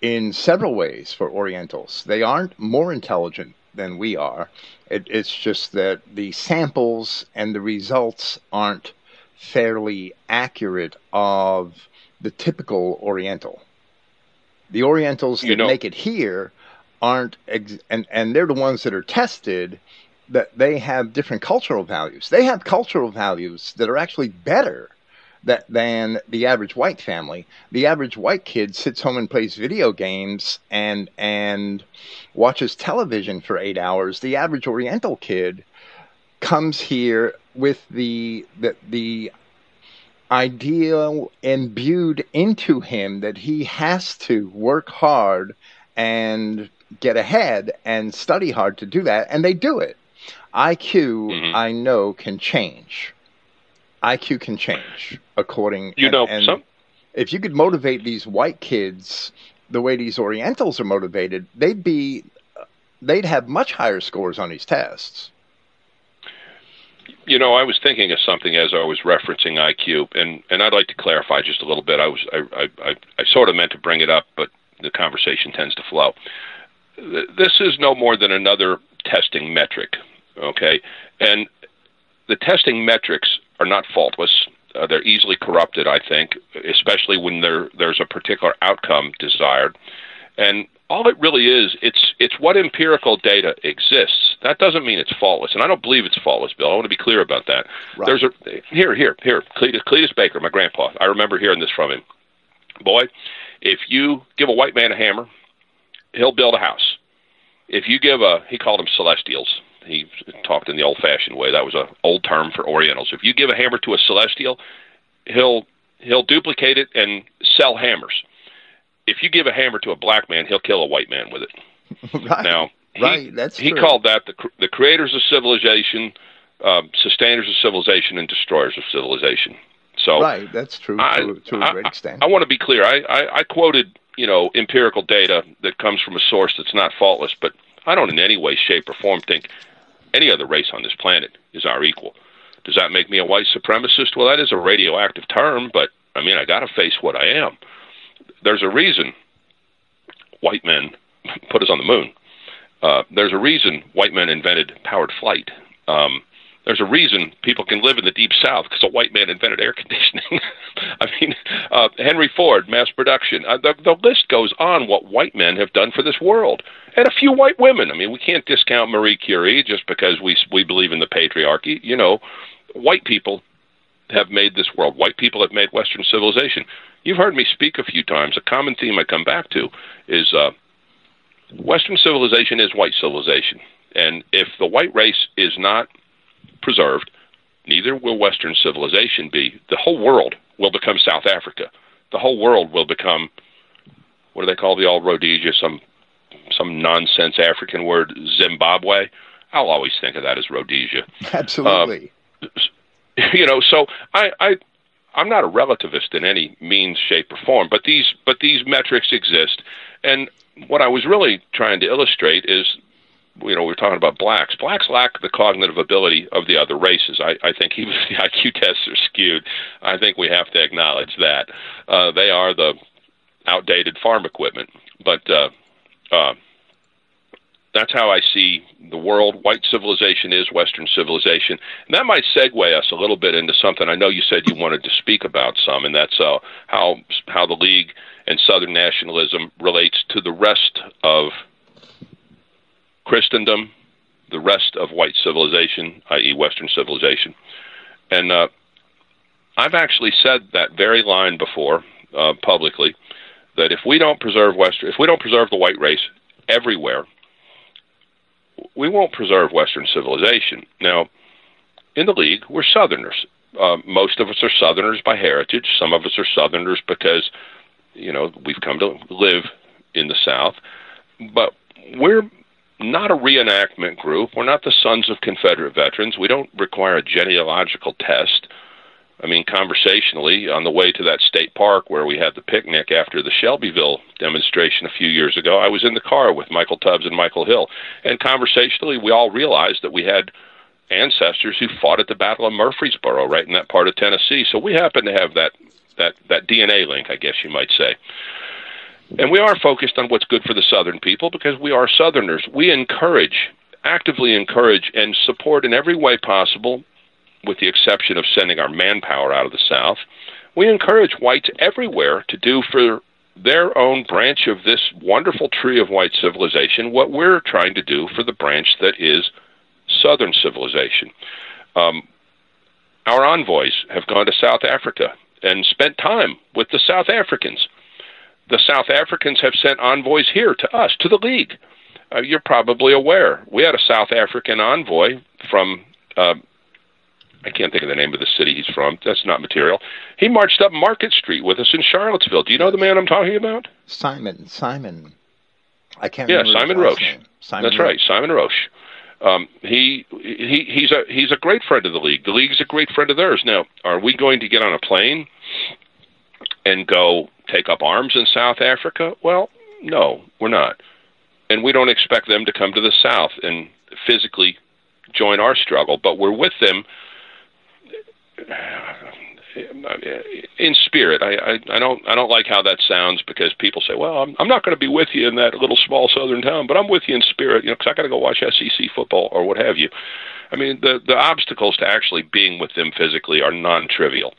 in several ways for Orientals. They aren't more intelligent than we are. It, it's just that the samples and the results aren't fairly accurate of the typical Oriental. The Orientals that know, make it here aren't, ex- and, and they're the ones that are tested, that they have different cultural values. They have cultural values that are actually better that, than the average white family. The average white kid sits home and plays video games and and watches television for eight hours. The average Oriental kid comes here with the the the idea imbued into him that he has to work hard and get ahead and study hard to do that, and they do it. IQ, mm-hmm. I know, can change. IQ can change according. You and, know, and some... if you could motivate these white kids the way these Orientals are motivated, they'd be, they'd have much higher scores on these tests. You know, I was thinking of something as I was referencing IQ, and, and I'd like to clarify just a little bit. I was I, I, I sort of meant to bring it up, but the conversation tends to flow. This is no more than another testing metric, okay? And the testing metrics are not faultless. Uh, they're easily corrupted, I think, especially when there there's a particular outcome desired. And all it really is, it's it's what empirical data exists. That doesn't mean it's faultless, and I don't believe it's faultless, Bill. I want to be clear about that. Right. There's a here, here, here. Cletus, Cletus Baker, my grandpa. I remember hearing this from him. Boy, if you give a white man a hammer, he'll build a house. If you give a, he called them celestials. He talked in the old-fashioned way. That was an old term for Orientals. If you give a hammer to a celestial, he'll he'll duplicate it and sell hammers if you give a hammer to a black man, he'll kill a white man with it. right. Now, Right, he, that's he true. called that the the creators of civilization, um, sustainers of civilization, and destroyers of civilization. So right, that's true I, to, to a great extent. I, I want to be clear. I, I, I quoted you know empirical data that comes from a source that's not faultless, but I don't in any way, shape, or form think any other race on this planet is our equal. Does that make me a white supremacist? Well, that is a radioactive term, but I mean, I got to face what I am. There's a reason white men put us on the moon. Uh, there's a reason white men invented powered flight. Um, there's a reason people can live in the deep south because a white man invented air conditioning. I mean, uh, Henry Ford, mass production. Uh, the, the list goes on what white men have done for this world, and a few white women. I mean, we can't discount Marie Curie just because we we believe in the patriarchy. You know, white people have made this world. White people have made Western civilization. You've heard me speak a few times. A common theme I come back to is uh, Western civilization is white civilization, and if the white race is not preserved, neither will Western civilization be. The whole world will become South Africa. The whole world will become what do they call the old Rhodesia? Some some nonsense African word, Zimbabwe. I'll always think of that as Rhodesia. Absolutely. Uh, you know, so I, I I'm not a relativist in any means, shape, or form, but these but these metrics exist, and what I was really trying to illustrate is, you know, we are talking about blacks. Blacks lack the cognitive ability of the other races. I, I think even the IQ tests are skewed, I think we have to acknowledge that uh, they are the outdated farm equipment. But uh, uh, that's how I see the world. White civilization is Western civilization. And that might segue us a little bit into something I know you said you wanted to speak about some, and that's uh, how how the league and Southern nationalism relates to the rest of Christendom, the rest of white civilization, i.e., Western civilization. And uh, I've actually said that very line before uh, publicly that if we don't preserve Western, if we don't preserve the white race everywhere we won't preserve Western civilization. Now, in the League, we're Southerners. Uh, most of us are Southerners by heritage. Some of us are Southerners because, you know, we've come to live in the South. But we're not a reenactment group. We're not the sons of Confederate veterans. We don't require a genealogical test. I mean, conversationally, on the way to that state park where we had the picnic after the Shelbyville demonstration a few years ago, I was in the car with Michael Tubbs and Michael Hill. And conversationally, we all realized that we had ancestors who fought at the Battle of Murfreesboro, right in that part of Tennessee. So we happen to have that, that, that DNA link, I guess you might say. And we are focused on what's good for the Southern people because we are Southerners. We encourage, actively encourage, and support in every way possible with the exception of sending our manpower out of the South, we encourage whites everywhere to do for their own branch of this wonderful tree of white civilization what we're trying to do for the branch that is Southern civilization. Um, our envoys have gone to South Africa and spent time with the South Africans. The South Africans have sent envoys here to us, to the League. Uh, you're probably aware. We had a South African envoy from uh, I can't think of the name of the city he's from. That's not material. He marched up Market Street with us in Charlottesville. Do you know the man I'm talking about? Simon. Simon. I can't. Yeah, remember Simon Roche. Simon That's Roche. right, Simon Roche. Um, he he he's a he's a great friend of the league. The league's a great friend of theirs. Now, are we going to get on a plane and go take up arms in South Africa? Well, no, we're not. And we don't expect them to come to the South and physically join our struggle, but we're with them in spirit. I, I I don't I don't like how that sounds because people say, well, I'm I'm not going to be with you in that little small southern town, but I'm with you in spirit, you know, because I got to go watch SEC football or what have you. I mean, the the obstacles to actually being with them physically are non-trivial,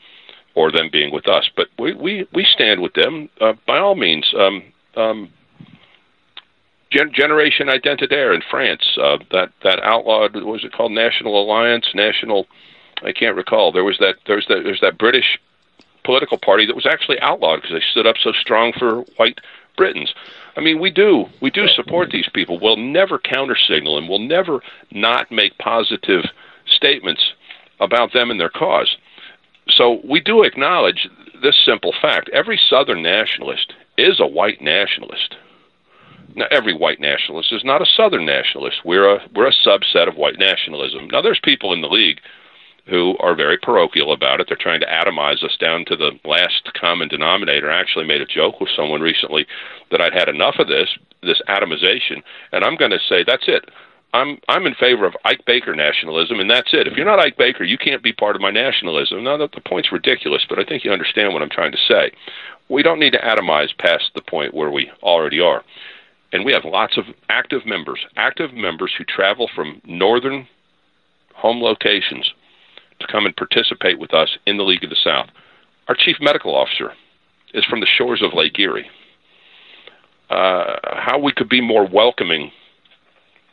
or them being with us. But we we we stand with them uh, by all means. Um, um, Gen- Generation Identitaire in France, uh, that that outlawed what was it called National Alliance, National I can't recall. There was that there's that there's that British political party that was actually outlawed because they stood up so strong for white Britons. I mean, we do we do support these people. We'll never counter signal and we'll never not make positive statements about them and their cause. So we do acknowledge this simple fact: every Southern nationalist is a white nationalist. Now, every white nationalist is not a Southern nationalist. We're a we're a subset of white nationalism. Now, there's people in the league who are very parochial about it. They're trying to atomize us down to the last common denominator. I actually made a joke with someone recently that I'd had enough of this this atomization, and I'm going to say that's it. I'm I'm in favor of Ike Baker nationalism, and that's it. If you're not Ike Baker, you can't be part of my nationalism. Now that the point's ridiculous, but I think you understand what I'm trying to say. We don't need to atomize past the point where we already are, and we have lots of active members, active members who travel from northern home locations to come and participate with us in the League of the South. Our chief medical officer is from the shores of Lake Erie. Uh, how we could be more welcoming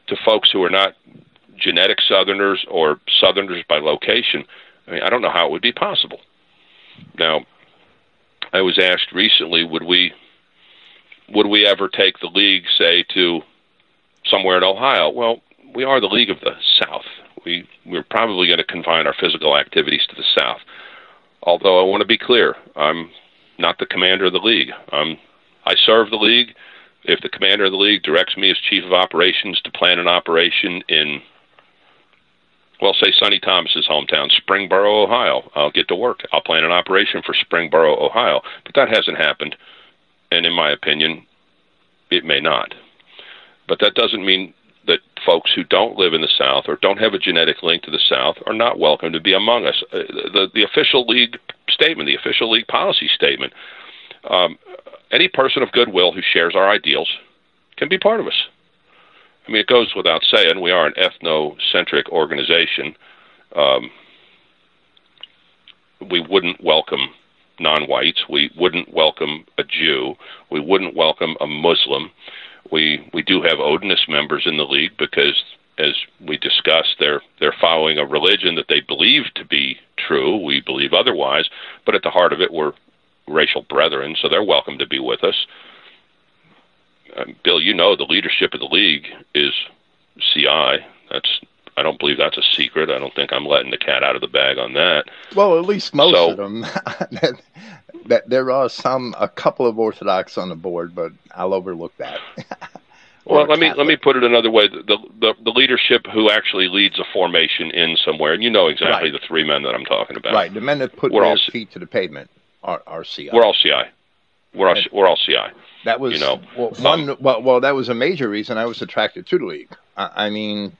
to folks who are not genetic Southerners or Southerners by location, I mean, I don't know how it would be possible. Now, I was asked recently, would we would we ever take the league, say, to somewhere in Ohio? Well, we are the League of the South. We we're probably going to confine our physical activities to the South. Although I want to be clear, I'm not the commander of the league. I'm I serve the league if the commander of the league directs me as chief of operations to plan an operation in, well, say Sonny Thomas's hometown, Springboro, Ohio, I'll get to work. I'll plan an operation for Springboro, Ohio. But that hasn't happened. And in my opinion, it may not. But that doesn't mean that folks who don't live in the South or don't have a genetic link to the South are not welcome to be among us. Uh, the, the official league statement, the official league policy statement, um, any person of goodwill who shares our ideals can be part of us. I mean, it goes without saying, we are an ethnocentric organization. Um, we wouldn't welcome non whites. We wouldn't welcome a Jew. We wouldn't welcome a Muslim. We, we do have Odinist members in the league because, as we discussed, they're, they're following a religion that they believe to be true. We believe otherwise. But at the heart of it, we're racial brethren, so they're welcome to be with us. Um, Bill, you know the leadership of the league is CI. That's I don't believe that's a secret. I don't think I'm letting the cat out of the bag on that. Well, at least most so, of them. that, that there are some, a couple of Orthodox on the board, but I'll overlook that. well, let me let me put it another way: the, the the leadership who actually leads a formation in somewhere, and you know exactly right. the three men that I'm talking about. Right, the men that put We're their all, feet to the pavement are, are CI. We're all CI. We're all, we're all CI. That was you know well, one um, well well that was a major reason I was attracted to the league. I, I mean,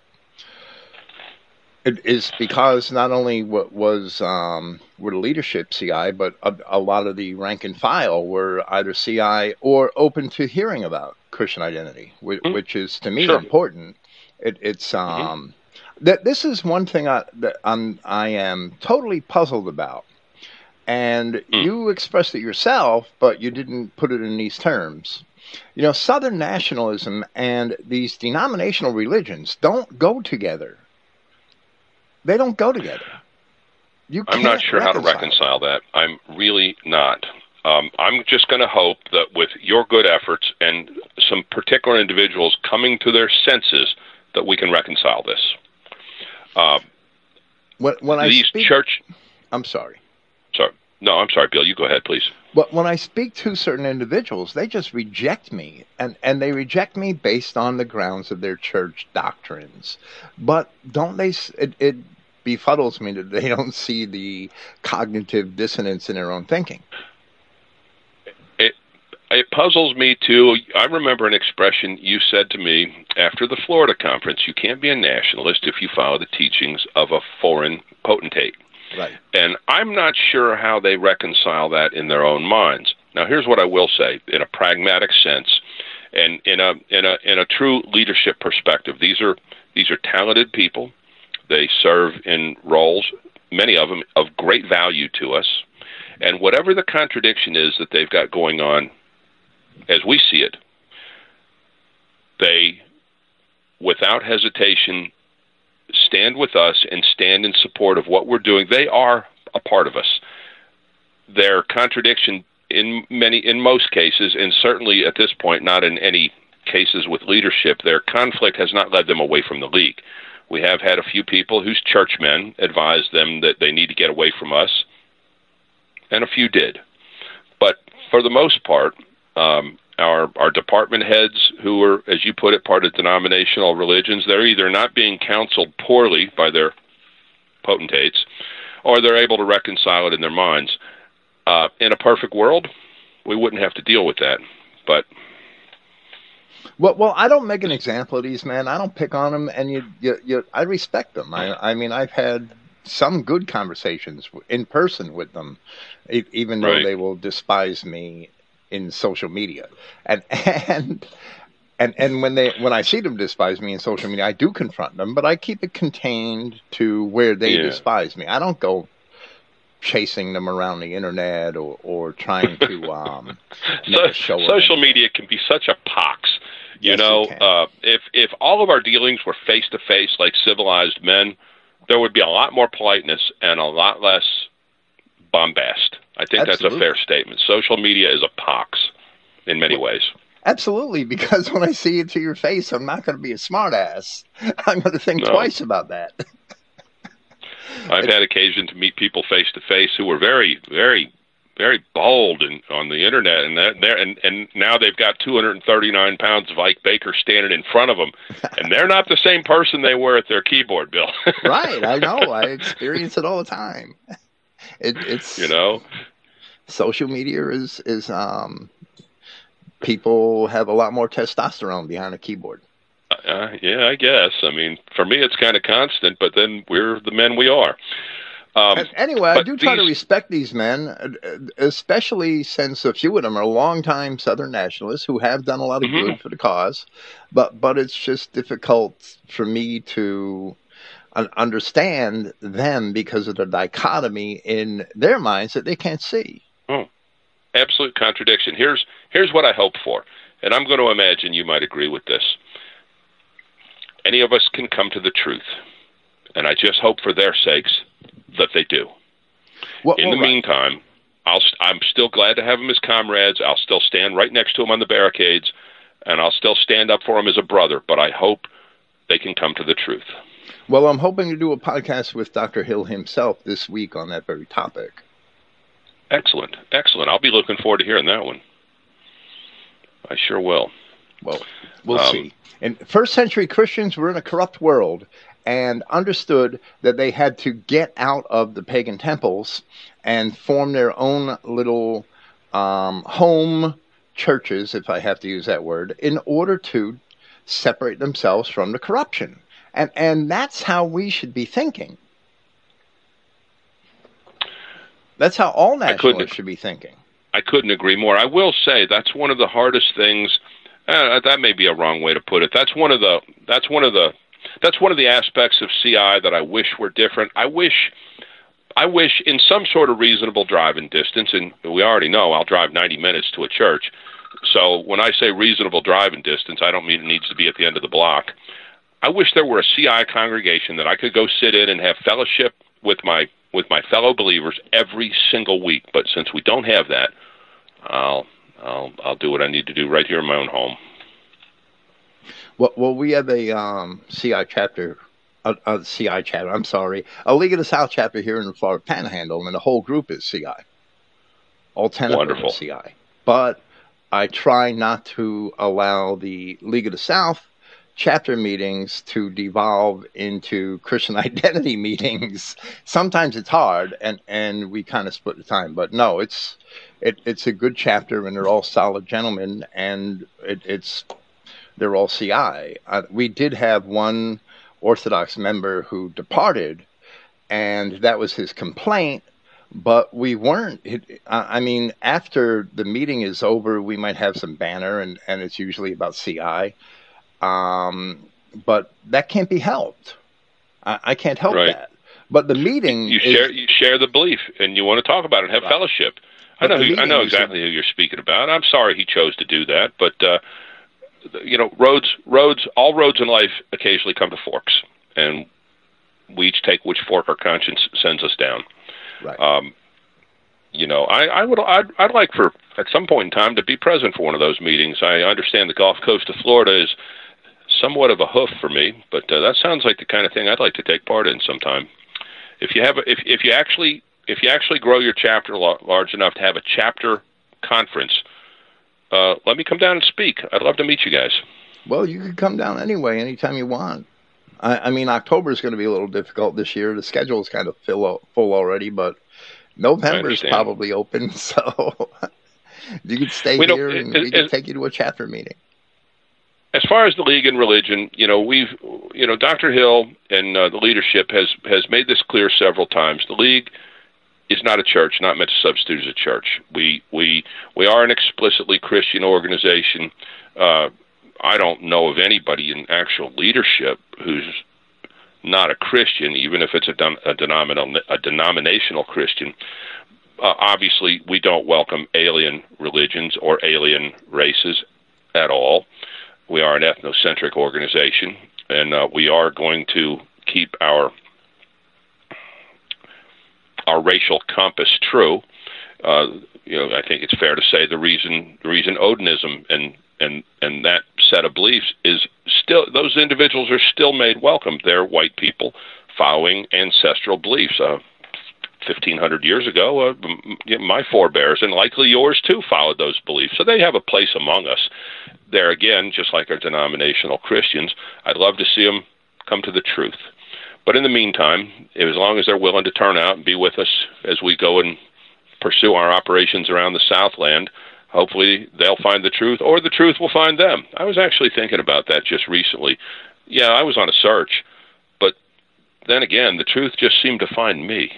it is because not only what was um, were the leadership CI, but a, a, lot of the rank and file were either CI or open to hearing about Christian identity, which, mm-hmm. which is to me sure. important. It, it's mm-hmm. um, mm-hmm. that this is one thing I, that I'm I am totally puzzled about and mm. you expressed it yourself, but you didn't put it in these terms. You know, Southern nationalism and these denominational religions don't go together. They don't go together. You I'm not sure how to reconcile that. I'm really not. Um, I'm just going to hope that with your good efforts and some particular individuals coming to their senses, that we can reconcile this. Uh, when, when I these speak, church, I'm sorry. Sorry. No, I'm sorry, Bill. You go ahead, please. But when I speak to certain individuals, they just reject me, and, and they reject me based on the grounds of their church doctrines. But don't they? It, it befuddles me that they don't see the cognitive dissonance in their own thinking. It it puzzles me too. I remember an expression you said to me after the Florida conference: "You can't be a nationalist if you follow the teachings of a foreign potentate." Right. And I'm not sure how they reconcile that in their own minds. Now, here's what I will say in a pragmatic sense, and in a in a in a true leadership perspective. These are these are talented people. They serve in roles, many of them of great value to us. And whatever the contradiction is that they've got going on, as we see it, they, without hesitation, stand with us and stand in support of what we're doing. They are a part of us. Their contradiction in many in most cases and certainly at this point not in any cases with leadership their conflict has not led them away from the league we have had a few people whose churchmen advised them that they need to get away from us and a few did but for the most part um, our our department heads who are, as you put it, part of denominational religions, they're either not being counseled poorly by their potentates, or they're able to reconcile it in their minds. Uh, in a perfect world, we wouldn't have to deal with that, but. Well, well, I don't make an example of these men. I don't pick on them, and you, you, you I respect them. I, I mean, I've had some good conversations in person with them, even though right. they will despise me in social media. And and and and when they when I see them despise me in social media, I do confront them, but I keep it contained to where they yeah. despise me. I don't go chasing them around the internet or or trying to um so, social media can be such a pox you yes, know uh if if all of our dealings were face to face like civilized men there would be a lot more politeness and a lot less bombast i think Absolutely. that's a fair statement social media is a pox in many ways Absolutely, because when I see it to your face, I'm not going to be a smartass. I'm going to think no. twice about that. I've had occasion to meet people face to face who were very, very, very bold and on the internet, and that there, and and now they've got 239 pounds of Ike Baker standing in front of them, and they're not the same person they were at their keyboard, Bill. right, I know. I experience it all the time. It, it's you know, social media is is um people have a lot more testosterone behind a keyboard. Uh, yeah, I guess. I mean, for me, it's kind of constant, but then we're the men we are. Um, anyway, I do try these... to respect these men, uh, especially since a few of them are longtime Southern nationalists who have done a lot of mm-hmm. good for the cause. But but it's just difficult for me to understand them because of the dichotomy in their minds that they can't see. Oh, absolute contradiction. Here's here's what I hope for, and I'm going to imagine you might agree with this any of us can come to the truth. And I just hope for their sakes that they do. Well, In the right. meantime, I'll, I'm still glad to have them as comrades. I'll still stand right next to them on the barricades, and I'll still stand up for them as a brother. But I hope they can come to the truth. Well, I'm hoping to do a podcast with Dr. Hill himself this week on that very topic. Excellent, excellent. I'll be looking forward to hearing that one. I sure will. Well, we'll um, see. And first century Christians were in a corrupt world and understood that they had to get out of the pagan temples and form their own little um, home churches, if I have to use that word, in order to separate themselves from the corruption. And, and that's how we should be thinking. That's how all nationalists should be thinking. I couldn't agree more. I will say that's one of the hardest things uh, that may be a wrong way to put it. That's one of the that's one of the that's one of the aspects of CI that I wish were different. I wish I wish in some sort of reasonable driving distance, and we already know I'll drive 90 minutes to a church. So when I say reasonable driving distance, I don't mean it needs to be at the end of the block. I wish there were a CI congregation that I could go sit in and have fellowship with my with my fellow believers every single week. But since we don't have that, I'll I'll I'll do what I need to do right here in my own home. Well, well, we have a um, CI chapter, a, a CI chapter. I'm sorry, a League of the South chapter here in the Florida Panhandle, and the whole group is CI. All ten Wonderful. of them are CI. But I try not to allow the League of the South chapter meetings to devolve into Christian identity meetings. Sometimes it's hard, and and we kind of split the time. But no, it's it, it's a good chapter, and they're all solid gentlemen, and it, it's they're all CI. Uh, we did have one Orthodox member who departed, and that was his complaint. But we weren't. It, I mean, after the meeting is over, we might have some banner, and, and it's usually about CI um, but that can't be helped. I, I can't help right. that. But the meeting you, share you share the belief and you want to talk about it and have right. fellowship. But I know who, I know exactly who you're speaking about. I'm sorry he chose to do that, but uh, you know, roads roads all roads in life occasionally come to forks, and we each take which fork our conscience sends us down. Right. Um, you know, I, I would I'd, I'd like for at some point in time to be present for one of those meetings. I understand the Gulf Coast of Florida is somewhat of a hoof for me, but uh, that sounds like the kind of thing I'd like to take part in sometime. If you have, a, if if you actually if you actually grow your chapter large enough to have a chapter conference uh, let me come down and speak. I'd love to meet you guys. Well, you can come down anyway, anytime you want. I, I mean, October is going to be a little difficult this year. The schedule is kind of full, full already, but November is probably open, so you could stay we here and it, we could take you to a chapter meeting. As far as the league and religion, you know, we've, you know, Dr. Hill and uh, the leadership has has made this clear several times. The league is not a church, not meant to substitute as a church. We we we are an explicitly Christian organization. Uh, I don't know of anybody in actual leadership who's not a Christian, even if it's a, a, denominational, a denominational Christian. Uh, obviously, we don't welcome alien religions or alien races at all. We are an ethnocentric organization, and uh, we are going to keep our our racial compass true. Uh, you know, I think it's fair to say the reason the reason Odinism and and and that set of beliefs is still those individuals are still made welcome. They're white people following ancestral beliefs. Uh, 1500 years ago, uh, my forebears and likely yours too followed those beliefs. So they have a place among us. There again, just like our denominational Christians, I'd love to see them come to the truth. But in the meantime, as long as they're willing to turn out and be with us as we go and pursue our operations around the Southland, hopefully they'll find the truth or the truth will find them. I was actually thinking about that just recently. Yeah, I was on a search, but then again, the truth just seemed to find me.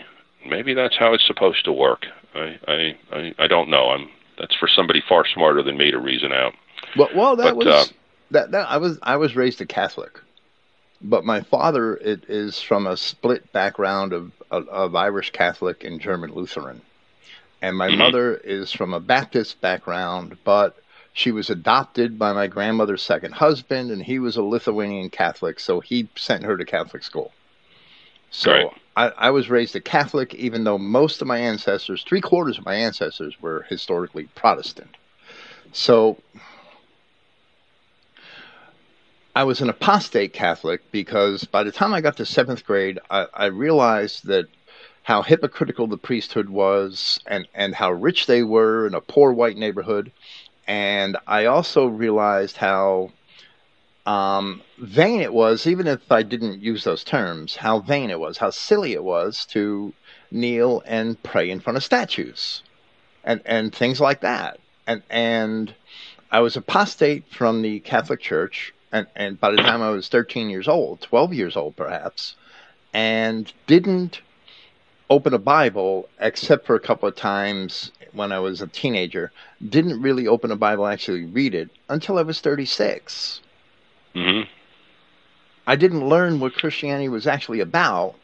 Maybe that's how it's supposed to work. I I I, I don't know. I'm that's for somebody far smarter than me to reason out. Well, well, that but, was uh, that, that I was I was raised a Catholic, but my father it is from a split background of of, of Irish Catholic and German Lutheran and my mm-hmm. mother is from a Baptist background, but she was adopted by my grandmother's second husband, and he was a Lithuanian Catholic, so he sent her to Catholic school. So right. I, I was raised a Catholic, even though most of my ancestors, three quarters of my ancestors, were historically Protestant. So I was an apostate Catholic because by the time I got to seventh grade, I, I realized that how hypocritical the priesthood was and, and how rich they were in a poor white neighborhood. And I also realized how um, vain it was, even if I didn't use those terms, how vain it was, how silly it was to kneel and pray in front of statues and, and things like that. And, and I was apostate from the Catholic Church. And, and by the time I was 13 years old, 12 years old perhaps, and didn't open a Bible, except for a couple of times when I was a teenager, didn't really open a Bible, actually read it until I was 36. Mm-hmm. I didn't learn what Christianity was actually about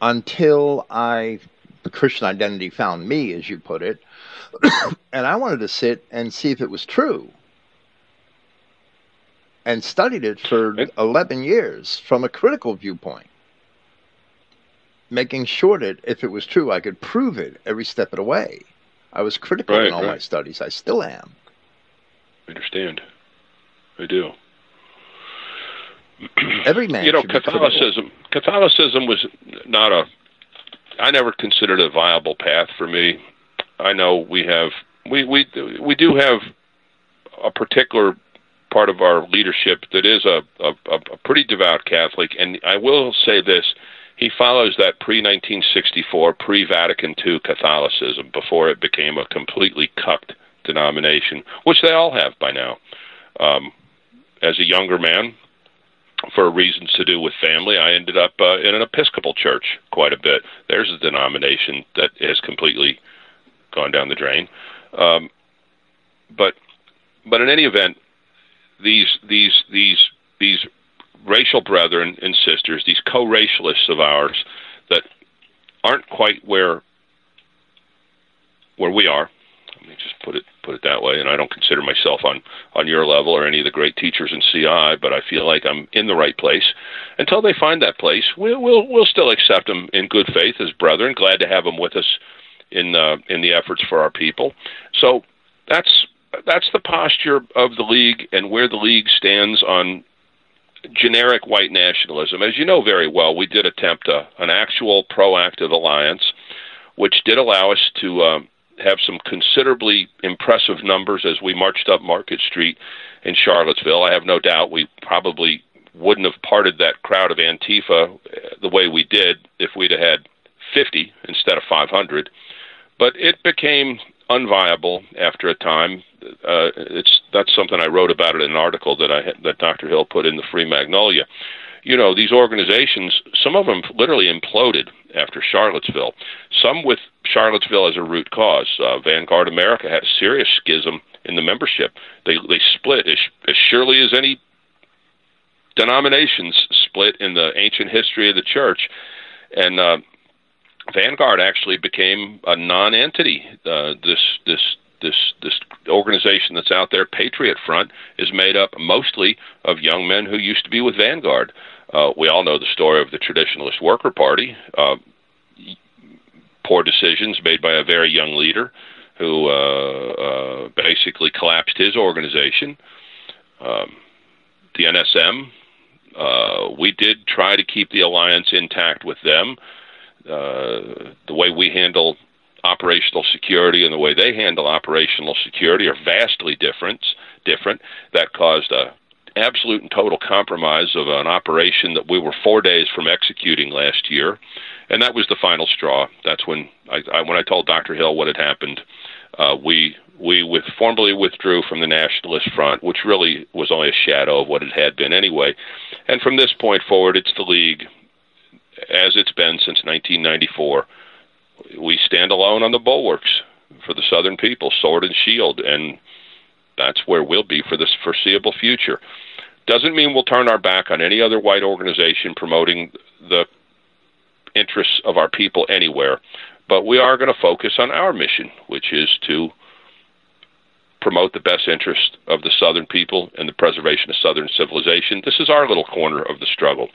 until I, the Christian identity found me, as you put it, and I wanted to sit and see if it was true. And studied it for 11 years from a critical viewpoint making sure that if it was true, I could prove it every step of the way. I was critical right, in all right. my studies. I still am. I understand. I do. Every man. You know, Catholicism. Catholicism was not a. I never considered a viable path for me. I know we have we we we do have a particular part of our leadership that is a, a, a pretty devout Catholic, and I will say this: he follows that pre 1964, pre Vatican II Catholicism before it became a completely cucked denomination, which they all have by now. Um, as a younger man, for reasons to do with family, I ended up uh, in an Episcopal church quite a bit. There's a denomination that has completely gone down the drain. Um, but but in any event, these these these these racial brethren and sisters, these co-racialists of ours that aren't quite where where we are. Let me just put it put it that way. And I don't consider myself on on your level or any of the great teachers in CI, but I feel like I'm in the right place. Until they find that place, we'll we'll, we'll still accept them in good faith as brethren. Glad to have them with us in uh, in the efforts for our people. So that's that's the posture of the league and where the league stands on generic white nationalism. As you know very well, we did attempt a, an actual proactive alliance, which did allow us to um, have some considerably impressive numbers as we marched up Market Street in Charlottesville. I have no doubt we probably wouldn't have parted that crowd of Antifa uh, the way we did if we'd have had 50 instead of 500. But it became unviable after a time. Uh, it's that's something I wrote about in an article that I that Dr. Hill put in the Free Magnolia. You know, these organizations, some of them literally imploded after Charlottesville. Some with Charlottesville as a root cause. Uh, Vanguard America had a serious schism in the membership. They they split as, as surely as any denominations split in the ancient history of the church, and uh, Vanguard actually became a non-entity. Uh, this this this this organization that's out there, Patriot Front, is made up mostly of young men who used to be with Vanguard. Uh, we all know the story of the Traditionalist Worker Party. Uh, poor decisions made by a very young leader who uh, uh, basically collapsed his organization. Um, the NSM uh, we did try to keep the alliance intact with them. Uh, the way we handle operational security and the way they handle operational security are vastly different. Different. That caused a absolute and total compromise of an operation that we were four days from executing last year, and that was the final straw. That's when I, I when I told Dr. Hill what had happened. Uh, we we with formally withdrew from the Nationalist Front, which really was only a shadow of what it had been anyway. And from this point forward, it's the League, as it's been since 1994. We stand alone on the bulwarks for the Southern people, sword and shield, and that's where we'll be for this foreseeable future. Doesn't mean we'll turn our back on any other white organization promoting the interests of our people anywhere, but we are going to focus on our mission, which is to promote the best interest of the Southern people and the preservation of Southern civilization. This is our little corner of the struggle.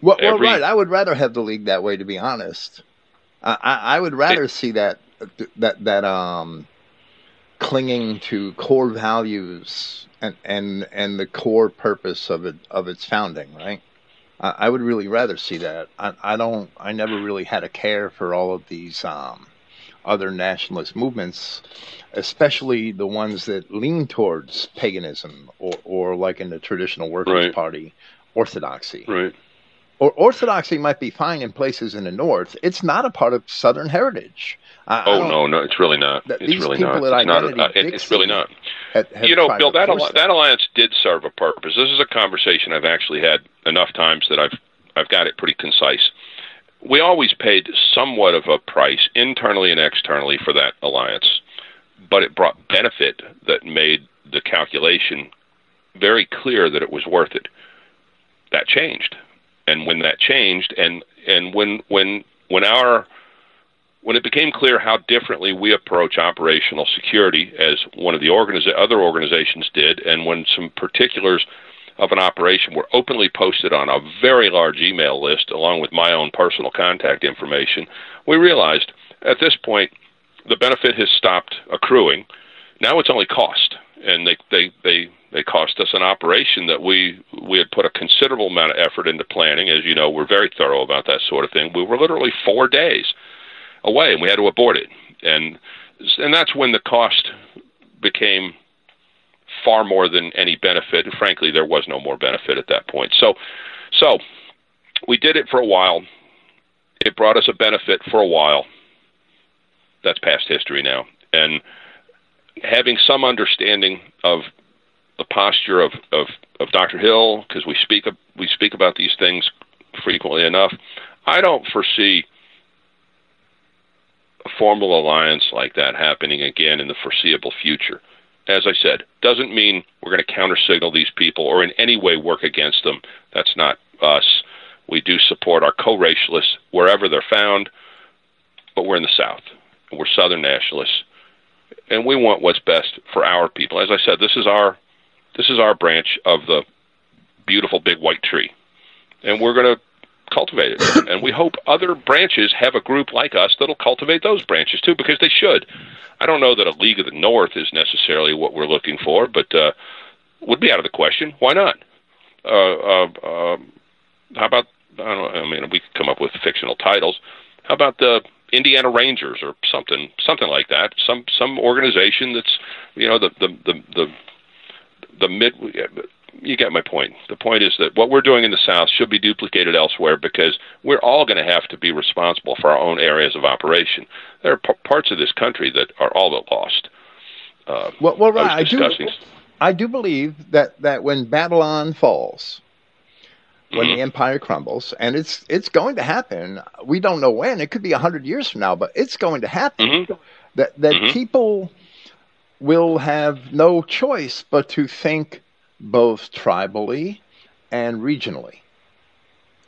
Well, Every, well right. I would rather have the league that way, to be honest. I, I would rather it, see that that that um clinging to core values and and and the core purpose of it of its founding, right? I, I would really rather see that. I, I don't. I never really had a care for all of these um, other nationalist movements, especially the ones that lean towards paganism or, or like in the traditional Workers' right. Party, orthodoxy. Right. Or orthodoxy might be fine in places in the north. It's not a part of Southern heritage. I, oh I no, no, it's really not. It's really not. It's, not a, uh, it's really not. You know, Bill, that al- that alliance did serve a purpose. This is a conversation I've actually had enough times that I've I've got it pretty concise we always paid somewhat of a price internally and externally for that alliance, but it brought benefit that made the calculation very clear that it was worth it. That changed, and when that changed, and and when when when our when it became clear how differently we approach operational security as one of the other organizations did, and when some particulars of an operation were openly posted on a very large email list along with my own personal contact information, we realized at this point the benefit has stopped accruing. Now it's only cost, and they they they they cost us an operation that we we had put a considerable amount of effort into planning. As you know, we're very thorough about that sort of thing. We were literally four days away, and we had to abort it, and and that's when the cost became far more than any benefit. And frankly, there was no more benefit at that point. So, so we did it for a while. It brought us a benefit for a while. That's past history now. And having some understanding of the posture of, of, of Dr. Hill, because we speak we speak about these things frequently enough, I don't foresee a formal alliance like that happening again in the foreseeable future as I said, doesn't mean we're going to countersignal these people or in any way work against them. That's not us. We do support our co-racialists wherever they're found, but we're in the South. We're Southern nationalists, and we want what's best for our people. As I said, this is our this is our branch of the beautiful big white tree, and we're going to cultivate it. and we hope other branches have a group like us that'll cultivate those branches too, because they should. I don't know that a League of the North is necessarily what we're looking for, but uh, would be out of the question. Why not? Uh, uh, uh, how about I don't know, I mean we could come up with fictional titles. How about the Indiana Rangers or something something like that. Some some organization that's you know the the the the, the mid. You get my point. The point is that what we're doing in the South should be duplicated elsewhere because we're all going to have to be responsible for our own areas of operation. There are p- parts of this country that are all but lost. Uh, well, well, right. I, I do. I do believe that that when Babylon falls, when mm-hmm. the empire crumbles, and it's it's going to happen. We don't know when. It could be a hundred years from now, but it's going to happen. Mm-hmm. That that mm-hmm. people will have no choice but to think both tribally and regionally.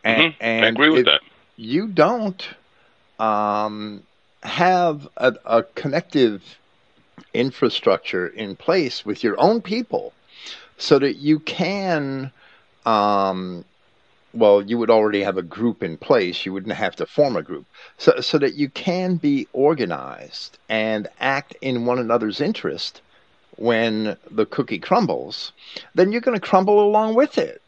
And, mm-hmm. and I agree with that. You don't um, have a, a connective infrastructure in place with your own people so that you can um, well, you would already have a group in place. You wouldn't have to form a group. So, so that you can be organized and act in one another's interest when the cookie crumbles, then you're going to crumble along with it.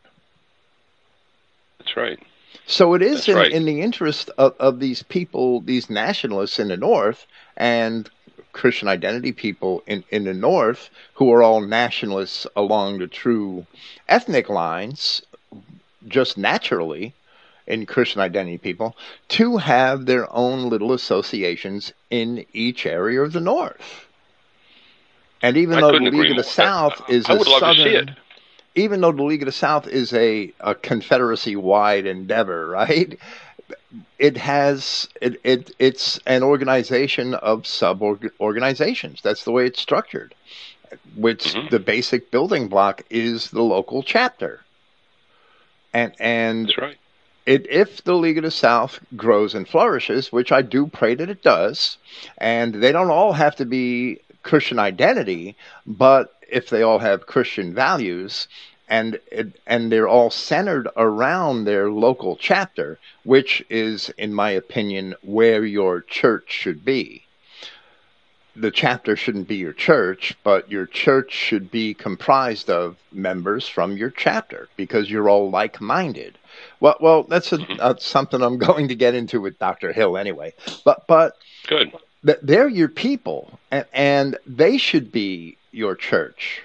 That's right. So it is in, right. in, the interest of, of these people, these nationalists in the North and Christian identity people in, in the North who are all nationalists along the true ethnic lines just naturally in Christian identity people to have their own little associations in each area of the North. And even I though the League of the South that. is I a southern, even though the League of the South is a, a Confederacy-wide endeavor, right? It has it, it it's an organization of sub organizations. That's the way it's structured. Which mm-hmm. the basic building block is the local chapter and and That's right. It, if the League of the South grows and flourishes, which I do pray that it does, and they don't all have to be Christian identity, but if they all have Christian values, and it, and they're all centered around their local chapter, which is, in my opinion, where your church should be the chapter shouldn't be your church, but your church should be comprised of members from your chapter because you're all like-minded. Well, well, that's a, uh, something I'm going to get into with Dr. Hill anyway. But but good. They're your people, and, and they should be your church.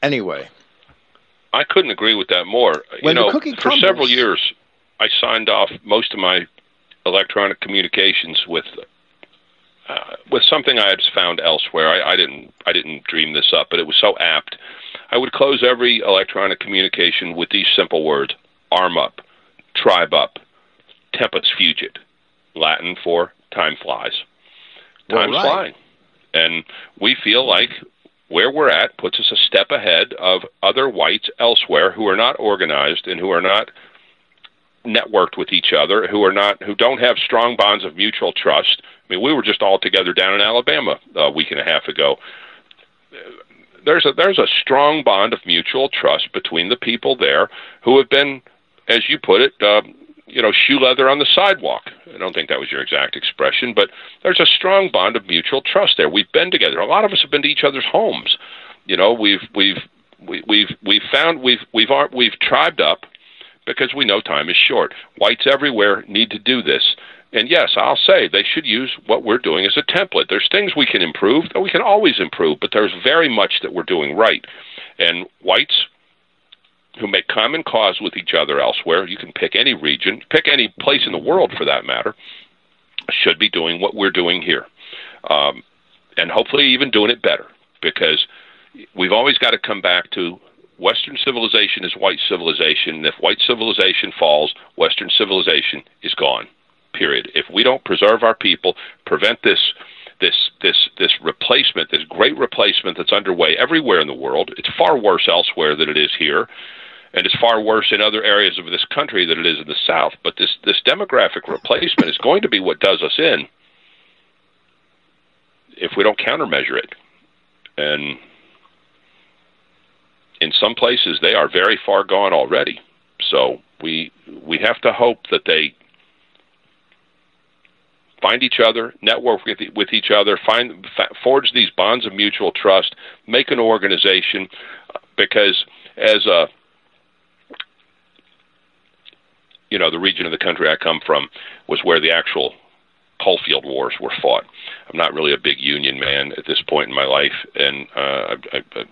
Anyway, I couldn't agree with that more. When you know, for several years, I signed off most of my electronic communications with uh, with something I had found elsewhere. I, I didn't I didn't dream this up, but it was so apt. I would close every electronic communication with these simple words: arm up, tribe up, tempus fugit, Latin for time flies. Time's right. flying, and we feel like where we're at puts us a step ahead of other whites elsewhere who are not organized and who are not networked with each other, who are not who don't have strong bonds of mutual trust. Mean, we were just all together down in Alabama a week and a half ago. There's a there's a strong bond of mutual trust between the people there who have been, as you put it, uh, you know, shoe leather on the sidewalk. I don't think that was your exact expression, but there's a strong bond of mutual trust there. We've been together. A lot of us have been to each other's homes. You know, we've we've we, we've we've found we've we've we've tribed up because we know time is short. Whites everywhere need to do this. And yes, I'll say they should use what we're doing as a template. There's things we can improve, we can always improve, but there's very much that we're doing right. And whites who make common cause with each other elsewhere, you can pick any region, pick any place in the world for that matter, should be doing what we're doing here. Um, and hopefully even doing it better because we've always got to come back to Western civilization is white civilization. And if white civilization falls, Western civilization is gone. Period. If we don't preserve our people, prevent this this this this replacement, this great replacement that's underway everywhere in the world. It's far worse elsewhere than it is here, and it's far worse in other areas of this country than it is in the South. But this this demographic replacement is going to be what does us in if we don't countermeasure it. And in some places they are very far gone already. So we we have to hope that they find each other, network with, with each other, find forge these bonds of mutual trust, make an organization, because as a you know, the region of the country I come from was where the actual Coalfield wars were fought. I'm not really a big Union man at this point in my life, and uh, I, I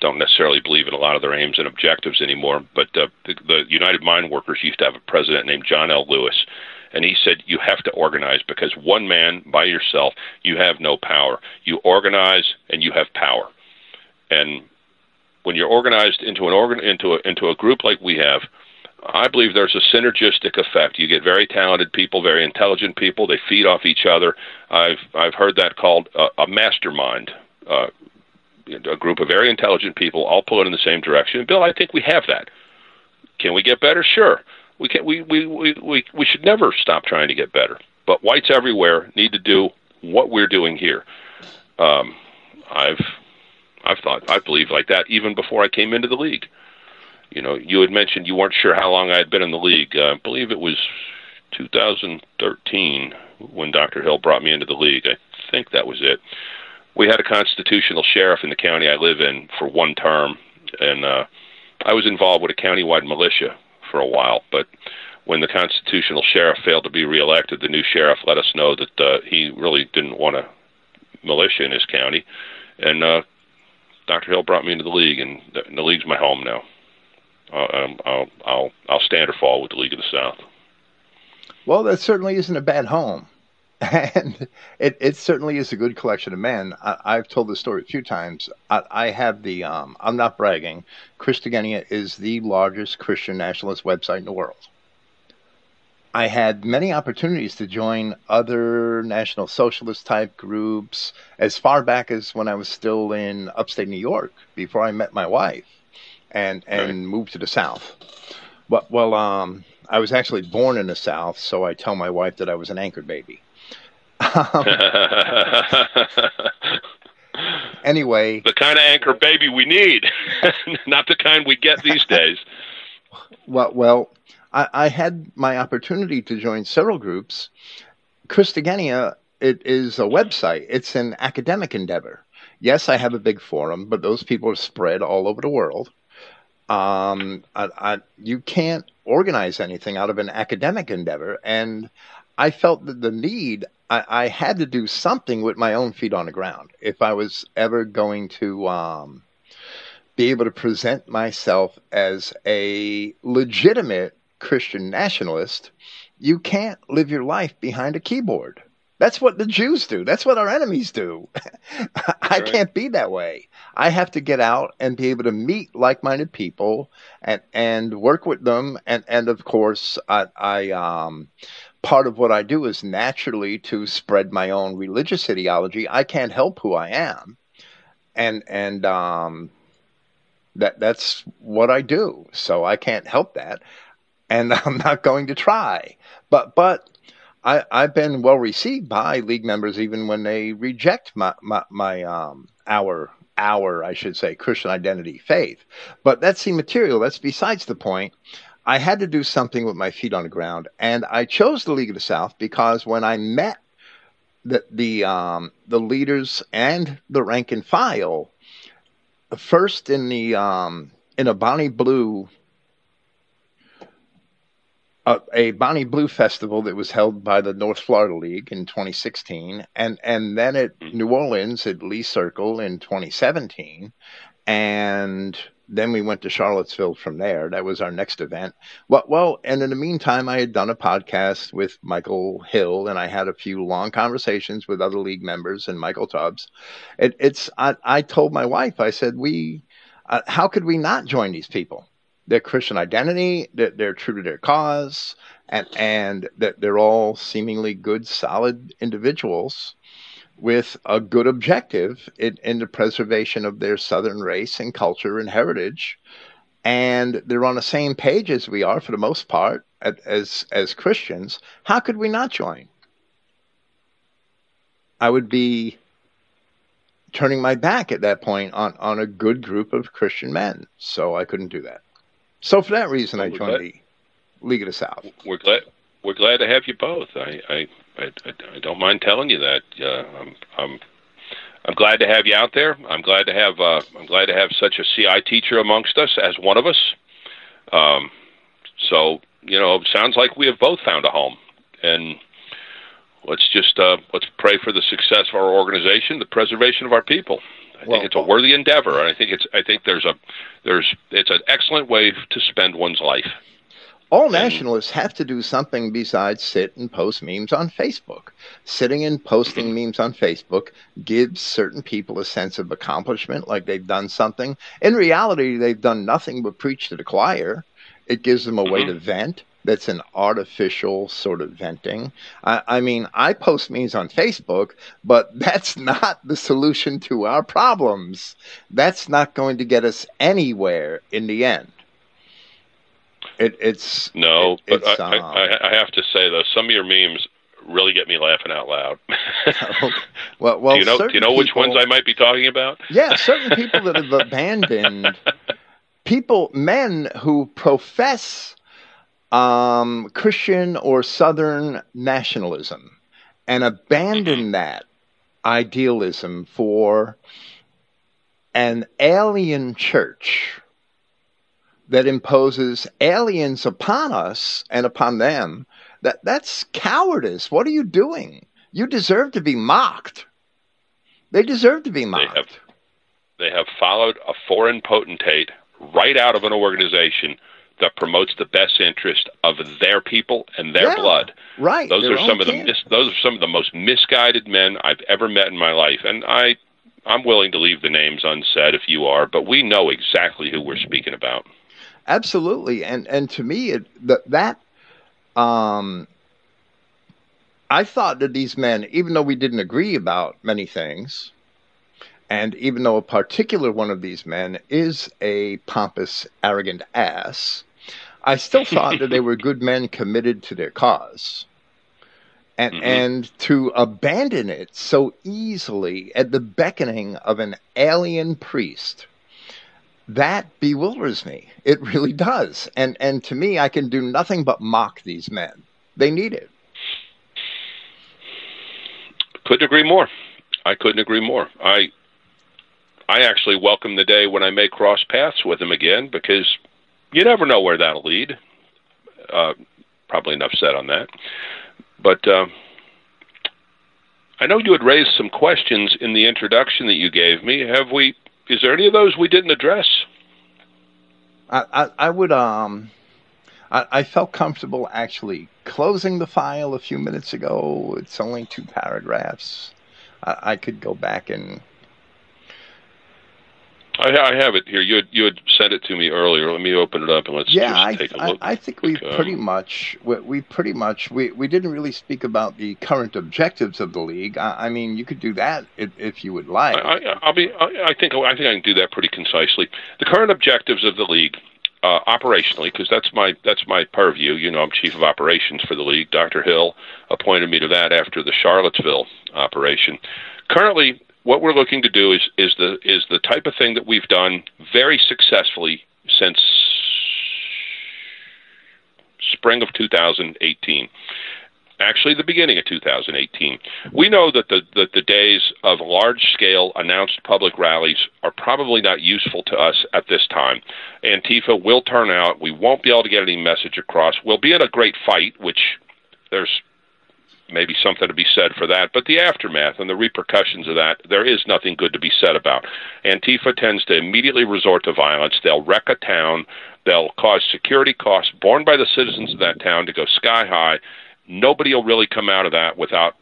don't necessarily believe in a lot of their aims and objectives anymore. But uh, the, the United Mine Workers used to have a president named John L. Lewis, and he said you have to organize because one man by yourself you have no power. You organize and you have power, and when you're organized into an organ into a, into a group like we have I believe there's a synergistic effect. You get very talented people, very intelligent people. They feed off each other. I've I've heard that called a, a mastermind. Uh, a group of very intelligent people all pulling in the same direction. Bill, I think we have that. Can we get better? Sure. We can. We we we we, we should never stop trying to get better. But whites everywhere need to do what we're doing here. Um, I've I've thought I believe like that even before I came into the league you know, you had mentioned you weren't sure how long I had been in the league. Uh, I believe it was 2013 when Dr. Hill brought me into the league. I think that was it. We had a constitutional sheriff in the county I live in for one term, and uh, I was involved with a countywide militia for a while. But when the constitutional sheriff failed to be reelected, the new sheriff let us know that uh, he really didn't want a militia in his county, and uh, Dr. Hill brought me into the league, and the, and the league's my home now. I'll, I'll I'll I'll stand or fall with the League of the South. Well, that certainly isn't a bad home, and it, it certainly is a good collection of men. I, have told this story a few times. I, I have the um, I'm not bragging. Christogenea is the largest Christian nationalist website in the world. I had many opportunities to join other National Socialist type groups as far back as when I was still in upstate New York before I met my wife and and right. moved to the South. But well, um, I was actually born in the South, so I tell my wife that I was an anchored baby. anyway, the kind of anchor baby we need, not the kind we get these days. well, well, I, I, had my opportunity to join several groups. Christogenea, it is a website. It's an academic endeavor. Yes, I have a big forum, but those people are spread all over the world um, I, I, you can't organize anything out of an academic endeavor. And I felt that the need, I, I, had to do something with my own feet on the ground if I was ever going to um, be able to present myself as a legitimate Christian nationalist. You can't live your life behind a keyboard. That's what the Jews do. That's what our enemies do. I right. can't be that way. I have to get out and be able to meet like-minded people and and work with them. And and of course, I, I um, part of what I do is naturally to spread my own religious ideology. I can't help who I am, and and um, that that's what I do. So I can't help that, and I'm not going to try. But but I, I've been well received by league members even when they reject my, my, my um, our our I should say Christian identity faith. But that's immaterial. That's besides the point. I had to do something with my feet on the ground, and I chose the League of the South because when I met the the um, the leaders and the rank and file, first in the um, in a Bonnie Blue a, a Bonnie Blue Festival that was held by the North Florida League in 2016, and and then at mm-hmm. New Orleans at Lee Circle in 2017, and then we went to Charlottesville from there. That was our next event. Well, well, and in the meantime, I had done a podcast with Michael Hill, and I had a few long conversations with other league members and Michael Tubbs. It, it's I, I told my wife, I said, we, uh, how could we not join these people? their Christian identity, that they're true to their cause, and and that they're all seemingly good, solid individuals with a good objective in, in the preservation of their Southern race and culture and heritage. And they're on the same page as we are for the most part as as Christians. How could we not join? I would be turning my back at that point on, on a good group of Christian men. So I couldn't do that. So for that reason, well, I joined glad, the League of the South. We're glad we're glad to have you both. I I, I, I don't mind telling you that. Uh, I'm I'm I'm glad to have you out there. I'm glad to have uh, I'm glad to have such a CI teacher amongst us as one of us. Um, so you know, sounds like we have both found a home, and let's just uh, let's pray for the success of our organization, the preservation of our people. I well, think it's a worthy endeavor, and I think it's I think there's a there's it's an excellent way to spend one's life. All nationalists have to do something besides sit and post memes on Facebook. Sitting and posting memes on Facebook gives certain people a sense of accomplishment, like they've done something. In reality, they've done nothing but preach to the choir. It gives them a way mm-hmm. to vent. That's an artificial sort of venting. I, I mean, I post memes on Facebook, but that's not the solution to our problems. That's not going to get us anywhere in the end. It, it's no, it, but it's, I, um, I, I have to say though, some of your memes really get me laughing out loud. well, well, do you know, do you know which ones I might be talking about? Yeah, certain people that have abandoned people, men who profess um, Christian or Southern nationalism and abandon mm-hmm. that idealism for an alien church that imposes aliens upon us and upon them, that, that's cowardice. What are you doing? You deserve to be mocked. They deserve to be mocked. They have, they have followed a foreign potentate right out of an organization that promotes the best interest of their people and their yeah, blood. Right. Those are some of the mis- those are some of the most misguided men I've ever met in my life, and I I'm willing to leave the names unsaid if you are, but we know exactly who we're speaking about. Absolutely, and and to me, it, that that um, I thought that these men, even though we didn't agree about many things, and even though a particular one of these men is a pompous, arrogant ass, I still thought that they were good men committed to their cause. And, mm-hmm. and to abandon it so easily at the beckoning of an alien priest that bewilders me. It really does. And and to me, I can do nothing but mock these men. They need it. Couldn't agree more. I couldn't agree more. I I actually welcome the day when I may cross paths with him again because you never know where that'll lead. Uh, probably enough said on that. But uh, I know you had raised some questions in the introduction that you gave me. Have we is there any of those we didn't address? I, I, I would um I, I, felt comfortable actually closing the file a few minutes ago. It's only two paragraphs. I, I could go back and I, I have it here. You had, you had sent it to me earlier. Let me open it up and let's yeah, just take a look. I, I think we pretty much we, we, pretty much we, we didn't really speak about the current objectives of the league. I, I mean, you could do that if, if you would like. I, will be. I, I think I think I can do that pretty concisely. The current objectives of the league. Uh, operationally, because that's my that's my purview. You know, I'm chief of operations for the league. Dr. Hill appointed me to that after the Charlottesville operation. Currently, what we're looking to do is is the is the type of thing that we've done very successfully since spring of 2018 actually the beginning of 2018. We know that the, that the days of large scale announced public rallies are probably not useful to us at this time. Antifa will turn out. We won't be able to get any message across. We'll be in a great fight, which there's maybe something to be said for that. But the aftermath and the repercussions of that, there is nothing good to be said about. Antifa tends to immediately resort to violence. They'll wreck a town. They'll cause security costs borne by the citizens of that town to go sky high. Nobody will really come out of that without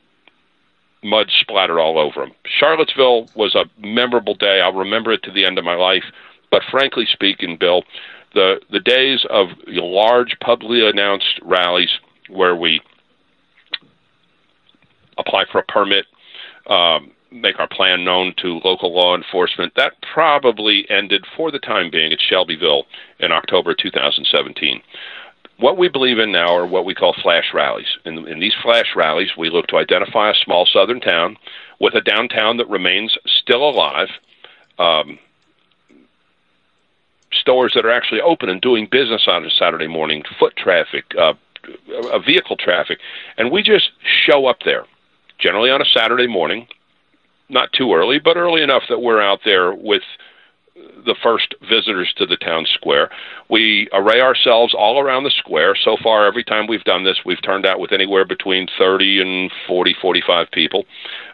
mud splattered all over them. Charlottesville was a memorable day. I'll remember it to the end of my life. But frankly speaking, Bill, the the days of large publicly announced rallies where we apply for a permit, um, make our plan known to local law enforcement. That probably ended for the time being at Shelbyville in October 2017. What we believe in now are what we call flash rallies. In, in these flash rallies, we look to identify a small southern town with a downtown that remains still alive. Um, stores that are actually open and doing business on a Saturday morning, foot traffic, uh, vehicle traffic, and we just show up there generally on a Saturday morning, not too early, but early enough that we're out there with the first visitors to the town square. We array ourselves all around the square. So far, every time we've done this, we've turned out with anywhere between 30 and 40, 45 people.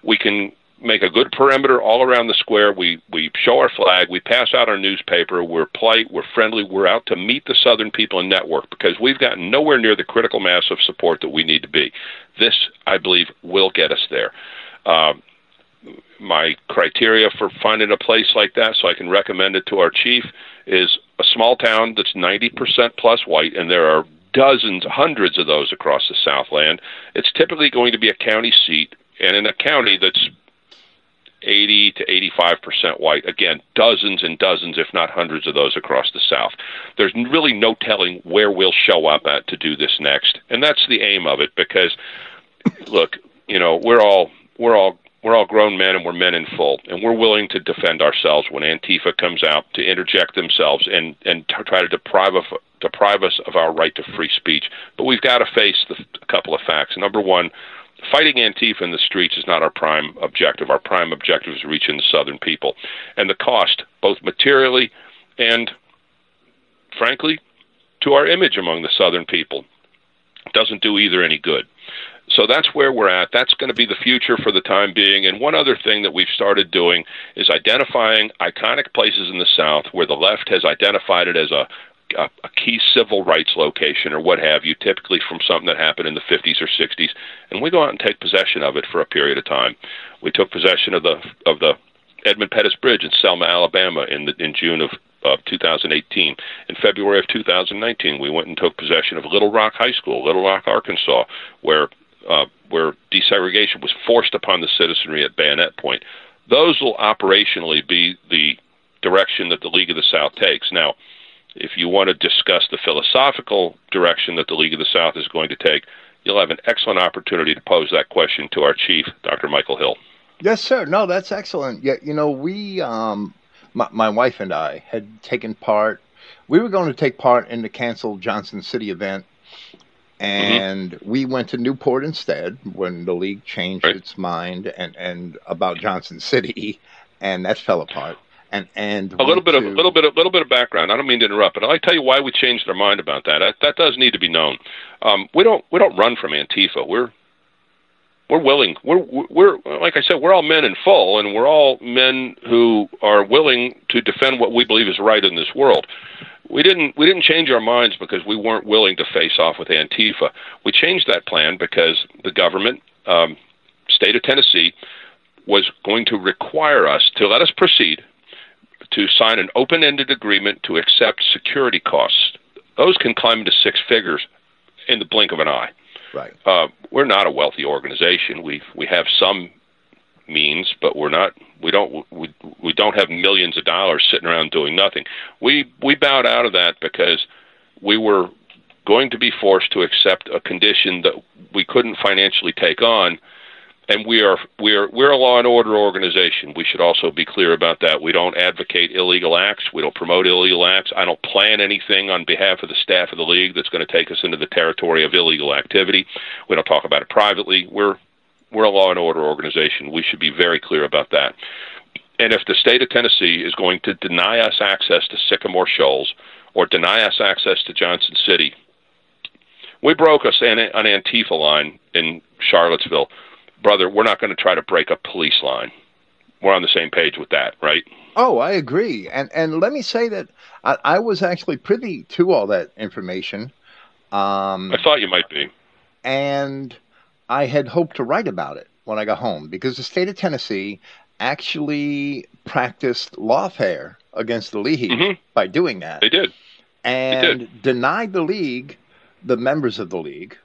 We can make a good perimeter all around the square. We we show our flag. We pass out our newspaper. We're polite. We're friendly. We're out to meet the Southern people and network because we've gotten nowhere near the critical mass of support that we need to be. This, I believe, will get us there. Uh, my criteria for finding a place like that, so I can recommend it to our chief, is a small town that's 90% plus white, and there are dozens, hundreds of those across the Southland. It's typically going to be a county seat, and in a county that's 80 to 85 percent white. Again, dozens and dozens, if not hundreds, of those across the South. There's really no telling where we'll show up at to do this next, and that's the aim of it. Because, look, you know, we're all we're all we're all grown men and we're men in full, and we're willing to defend ourselves when Antifa comes out to interject themselves and and try to deprive of deprive us of our right to free speech. But we've got to face the, a couple of facts. Number one fighting Antifa in the streets is not our prime objective. Our prime objective is reaching the Southern people. And the cost, both materially and, frankly, to our image among the Southern people, doesn't do either any good. So that's where we're at. That's going to be the future for the time being. And one other thing that we've started doing is identifying iconic places in the South where the left has identified it as a a, a key civil rights location or what have you, typically from something that happened in the 50s or 60s, and we go out and take possession of it for a period of time. We took possession of the of the Edmund Pettus Bridge in Selma, Alabama, in the, in June of of 2018. In February of 2019, we went and took possession of Little Rock High School, Little Rock, Arkansas, where uh, where desegregation was forced upon the citizenry at bayonet point. Those will operationally be the direction that the League of the South takes. Now, if you want to discuss the philosophical direction that the League of the South is going to take, you'll have an excellent opportunity to pose that question to our chief, Dr. Michael Hill. Yes, sir. No, that's excellent. Yeah, you know, we, um, my, my wife and I had taken part. We were going to take part in the canceled Johnson City event, mm-hmm. and mm-hmm. we went to Newport instead when the league changed right. its mind and and about Johnson City, and that fell apart and and a little bit to... of a little bit a little bit of background. I don't mean to interrupt, but I'll tell you why we changed our mind about that. That, that does need to be known. Um, we don't we don't run from Antifa. We're we're willing. We're we're like I said, we're all men in full, and we're all men who are willing to defend what we believe is right in this world. We didn't we didn't change our minds because we weren't willing to face off with Antifa. We changed that plan because the government, um, state of Tennessee, was going to require us to let us proceed to sign an open ended agreement to accept security costs. Those can climb into six figures in the blink of an eye. Right. Uh, we're not a wealthy organization. We we have some means, but we're not. We don't. We we don't have millions of dollars sitting around doing nothing. We we bowed out of that because we were going to be forced to accept a condition that we couldn't financially take on and we are we are we're a law and order organization. We should also be clear about that. We don't advocate illegal acts. We don't promote illegal acts. I don't plan anything on behalf of the staff of the league that's going to take us into the territory of illegal activity. We don't talk about it privately. We're we're a law and order organization. We should be very clear about that. And if the state of Tennessee is going to deny us access to Sycamore Shoals or deny us access to Johnson City, we broke us an, an Antifa line in Charlottesville brother, we're not going to try to break a police line. We're on the same page with that, right? Oh, I agree. And and let me say that I, I was actually privy to all that information. Um, I thought you might be. And I had hoped to write about it when I got home because the state of Tennessee actually practiced lawfare against the league mm-hmm. by doing that. They did. And they did. denied the league, the members of the league,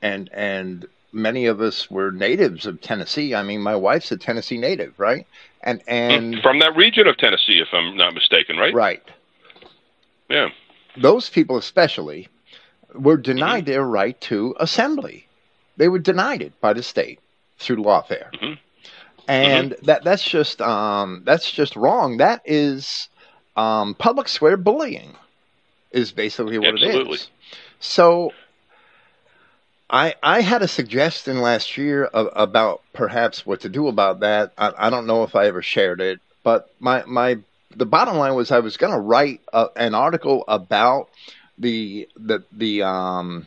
and and many of us were natives of Tennessee. I mean, my wife's a Tennessee native, right? And and from that region of Tennessee, if I'm not mistaken, right? Right. Yeah. Those people, especially, were denied mm-hmm. their right to assembly. They were denied it by the state through lawfare, mm-hmm. and mm-hmm. that that's just um, that's just wrong. That is um, public square bullying, is basically what Absolutely. it is. So I, I had a suggestion last year of, about perhaps what to do about that. I, I don't know if I ever shared it, but my my the bottom line was I was going to write a, an article about the the the um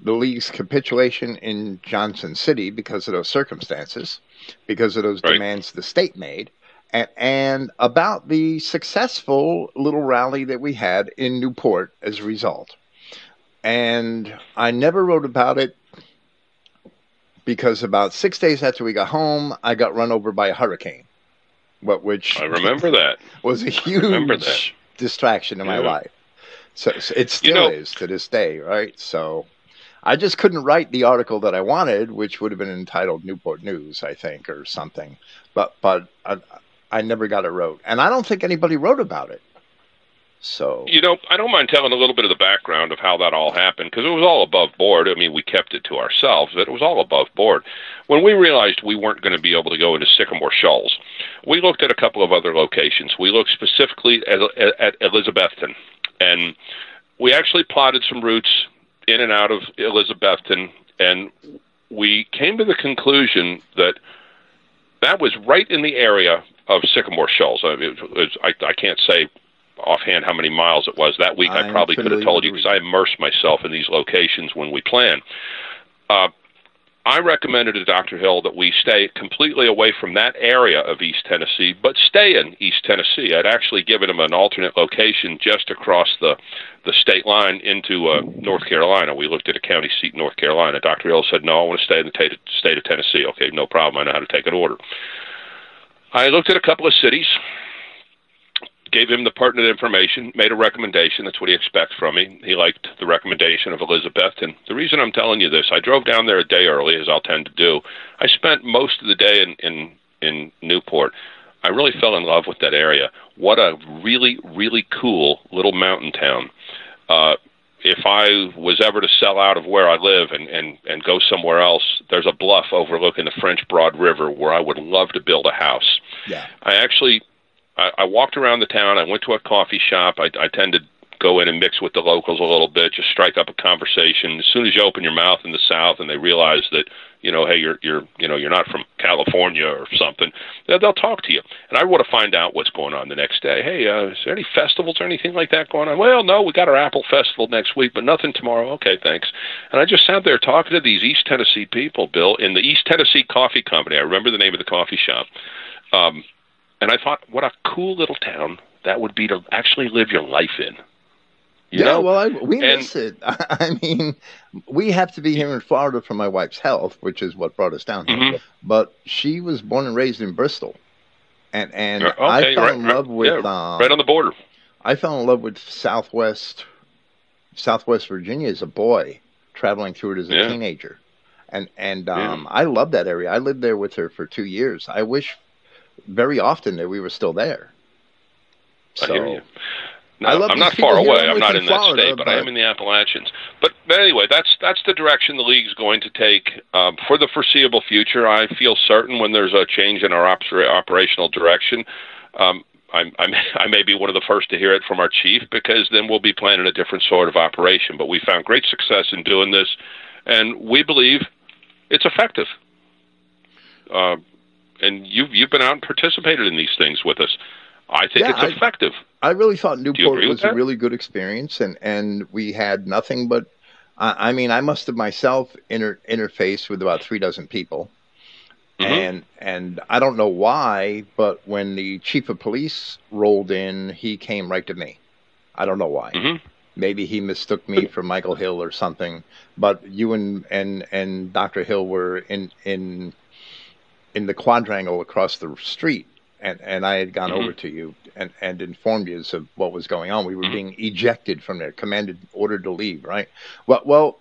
the league's capitulation in Johnson City because of those circumstances, because of those Right. demands the state made, and, and about the successful little rally that we had in Newport as a result. And I never wrote about it because about six days after we got home, I got run over by a hurricane, what which I remember that. was a huge distraction in my life. So, so it still know- is to this day, right? So I just couldn't write the article that I wanted, which would have been entitled Newport News, I think, or something. But but I, I never got it wrote, and I don't think anybody wrote about it. So You know, I don't mind telling a little bit of the background of how that all happened because it was all above board. I mean, we kept it to ourselves, but it was all above board. When we realized we weren't going to be able to go into Sycamore Shoals, we looked at a couple of other locations. We looked specifically at, at Elizabethton, and we actually plotted some routes in and out of Elizabethton, and we came to the conclusion that that was right in the area of Sycamore Shoals. I, mean, it was, I, I can't say offhand how many miles it was that week. I I'm probably could have told you because I immerse myself in these locations when we plan. Uh, I recommended to Dr. Hill that we stay completely away from that area of East Tennessee, but stay in East Tennessee. I'd actually given him an alternate location just across the the state line into uh, North Carolina. We looked at a county seat in North Carolina. Dr. Hill said, "No, I want to stay in the ta- state of Tennessee." Okay, no problem. I know how to take an order. I looked at a couple of cities, gave him the pertinent information, made a recommendation. That's what he expects from me. He liked the recommendation of Elizabeth. And the reason I'm telling you this, I drove down there a day early, as I'll tend to do. I spent most of the day in, in, in Newport. I really fell in love with that area. What a really, really cool little mountain town. Uh, if I was ever to sell out of where I live and, and, and go somewhere else, there's a bluff overlooking the French Broad River where I would love to build a house. yeah, I actually I, I walked around the town. I went to a coffee shop. I, I tend to go in and mix with the locals a little bit, just strike up a conversation. As soon as you open your mouth in the South and they realize that you know, hey, you're you're you know you're not from California or something, they'll, talk to you. And I want to find out what's going on the next day. Hey, uh, is there any festivals or anything like that going on? Well, no, we got our Apple Festival next week, but nothing tomorrow. Okay, thanks. And I just sat there talking to these East Tennessee people, Bill, in the East Tennessee Coffee Company. I remember the name of the coffee shop. Um, and I thought, what a cool little town that would be to actually live your life in. You yeah. know? well, I, we and- miss it. I mean, we have to be here in Florida for my wife's health, which is what brought us down here. Mhm. But she was born and raised in Bristol, and and Yeah, I fell right, in right. love with Yeah, um, right on the border. I fell in love with Southwest Southwest Virginia as a boy, traveling through it as a Yeah. teenager, and and um, I love that area. I lived there with her for two years. I wish very often that we were still there. I hear you. No, I I'm not far away. I'm not in in that state, but, I am in the Appalachians. But, but anyway, that's that's the direction the league's going to take um, for the foreseeable future. I feel certain when there's a change in our ops- operational direction. Um, I'm, I'm, I may be one of the first to hear it from our chief because then we'll be planning a different sort of operation. But we found great success in doing this, and we believe it's effective. Uh, and you've you've been out and participated in these things with us. I think Yeah, it's effective. I really thought Newport was a really good experience, and and we had nothing but. I I mean, I must have myself inter- interfaced with about three dozen people, Mhm. and and I don't know why, but when the chief of police rolled in, he came right to me. I don't know why. hmm Maybe he mistook me for Michael Hill or something. But you and and and Dr. Hill were in in in the quadrangle across the street, and and I had gone Mhm. over to you and and informed you of what was going on. We were Mhm. being ejected from there, commanded, ordered to leave. Right. Well, well.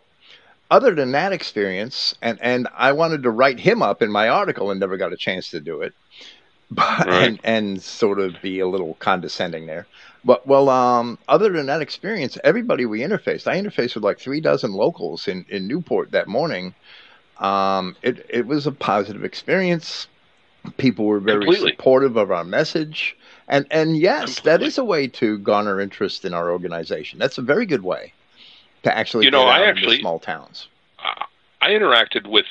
Other than that experience, and and I wanted to write him up in my article and never got a chance to do it, but Right. and and sort of be a little condescending there. But well, um, other than that experience, everybody we interfaced, I interfaced with like three dozen locals in, in Newport that morning. Um, it it was a positive experience. People were very Completely. supportive of our message, and and yes, that Completely. is a way to garner interest in our organization. That's a very good way to actually You know, I actually- small towns. I I interacted with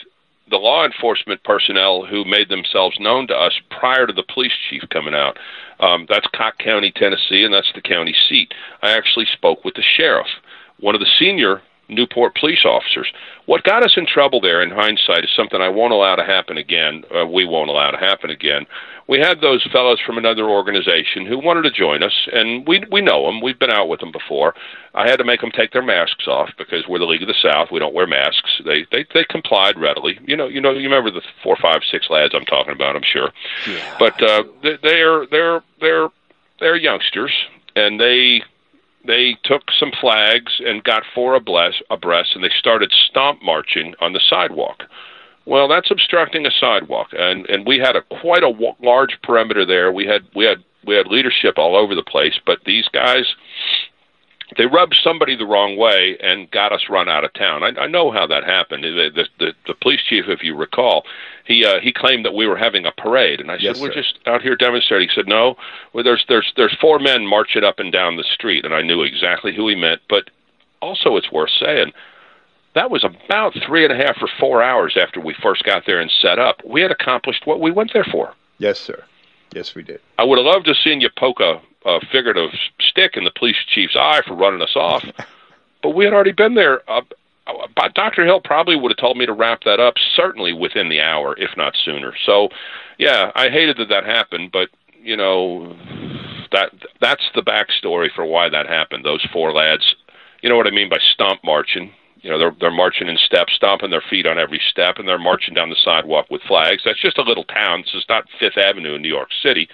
the law enforcement personnel who made themselves known to us prior to the police chief coming out. Um, that's Cocke County, Tennessee, and that's the county seat. I actually spoke with the sheriff, one of the senior Newport police officers. What got us in trouble there, in hindsight, is something I won't allow to happen again. Uh, we won't allow to happen again. We had those fellows from another organization who wanted to join us, and we we know them. We've been out with them before. I had to make them take their masks off because we're the League of the South. We don't wear masks. They they they complied readily. You know you know you remember the four, five, six lads I'm talking about. I'm sure. Yeah. But uh, they, they're they're they're they're youngsters, and they they took some flags and got four abreast, abreast and they started stomp marching on the sidewalk. Well, that's obstructing a sidewalk, and and we had a quite a w- large perimeter there. We had we had we had leadership all over the place, but these guys they rubbed somebody the wrong way and got us run out of town. I, I know how that happened. The, the, the, the police chief, if you recall, he uh, he claimed that we were having a parade, and I yes, said we're sir. just out here demonstrating. He said no, well, there's there's there's four men marching up and down the street, and I knew exactly who he meant. But also, it's worth saying that was about three and a half or four hours after we first got there and set up. We had accomplished what we went there for. Yes, sir. Yes, we did. I would have loved to have seen you poke a, a figurative stick in the police chief's eye for running us off, but we had already been there. Uh, uh, Dr. Hill probably would have told me to wrap that up certainly within the hour, if not sooner. So, yeah, I hated that that happened, but you know, that that's the backstory for why that happened. Those four lads, you know what I mean by stomp marching. You know, they're they're marching in steps, stomping their feet on every step, and they're marching down the sidewalk with flags. That's just a little town. This is not Fifth Avenue in New York City.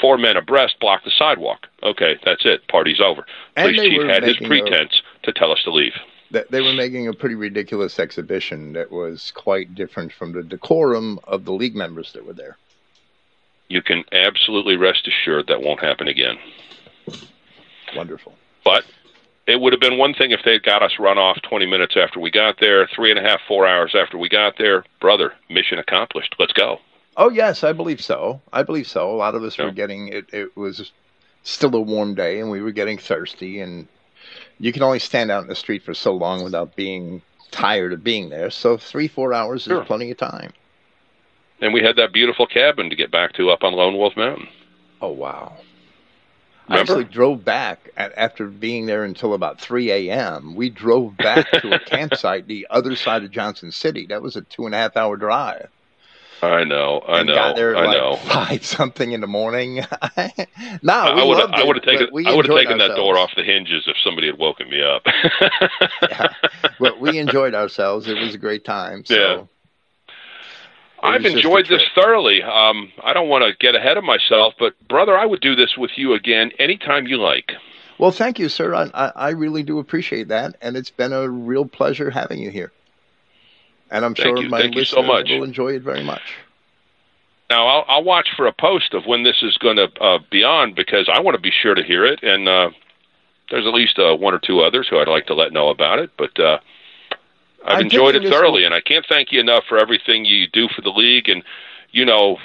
Four men abreast block the sidewalk. Okay, that's it. Party's over. And Police chief had his making a- pretense to tell us to leave. that they were making a pretty ridiculous exhibition that was quite different from the decorum of the league members that were there. You can absolutely rest assured that won't happen again. Wonderful. But it would have been one thing if they had got us run off 20 minutes after we got there, three and a half, four hours after we got there. Brother, mission accomplished. Let's go. Oh yes, I believe so. I believe so. A lot of us Yeah. were getting it. It was still a warm day, and we were getting thirsty. And you can only stand out in the street for so long without being tired of being there. So three, four hours Sure. is plenty of time. And we had that beautiful cabin to get back to up on Lone Wolf Mountain. Oh wow! I Remember? actually drove back at, after being there until about 3 a.m. We drove back to a campsite the other side of Johnson City. That was a two and a half hour drive. I know, I know, got there I like know. five something in the morning. no, I we would have, I would have taken, I would have taken that door off the hinges if somebody had woken me up. Yeah. But we enjoyed ourselves. It was a great time. So Yeah. I've was just a enjoyed this thoroughly. Um, I don't want to get ahead of myself, but brother, I would do this with you again anytime you like. Well, thank you, sir. I, I, I really do appreciate that, and it's been a real pleasure having you here. And I'm Thank sure you. my Thank you so listeners much. will enjoy it very much. Now, I'll, I'll watch for a post of when this is going to uh, be on because I want to be sure to hear it. And uh, there's at least uh, one or two others who I'd like to let know about it. But uh, I've I'm enjoyed it thoroughly, and I can't thank you enough for everything you do for the league. And you know,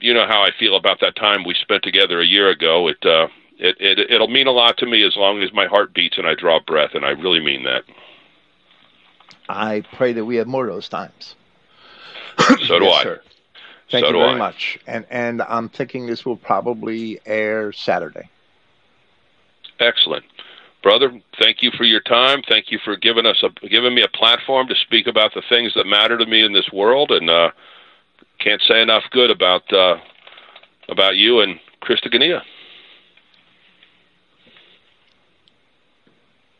you know how I feel about that time we spent together a year ago. It uh, it, it it'll mean a lot to me as long as my heart beats and I draw breath, and I really mean that. I pray that we have more of those times. So do Yes, I. Sir. Thank So you very I. much. And and I'm thinking this will probably air Saturday. Excellent. Brother, thank you for your time. Thank you for giving us a giving me a platform to speak about the things that matter to me in this world and uh can't say enough good about uh about you and Christogenea.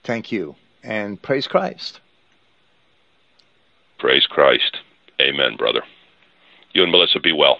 Thank you. And praise Christ. Praise Christ. Amen, brother. You and Melissa be well.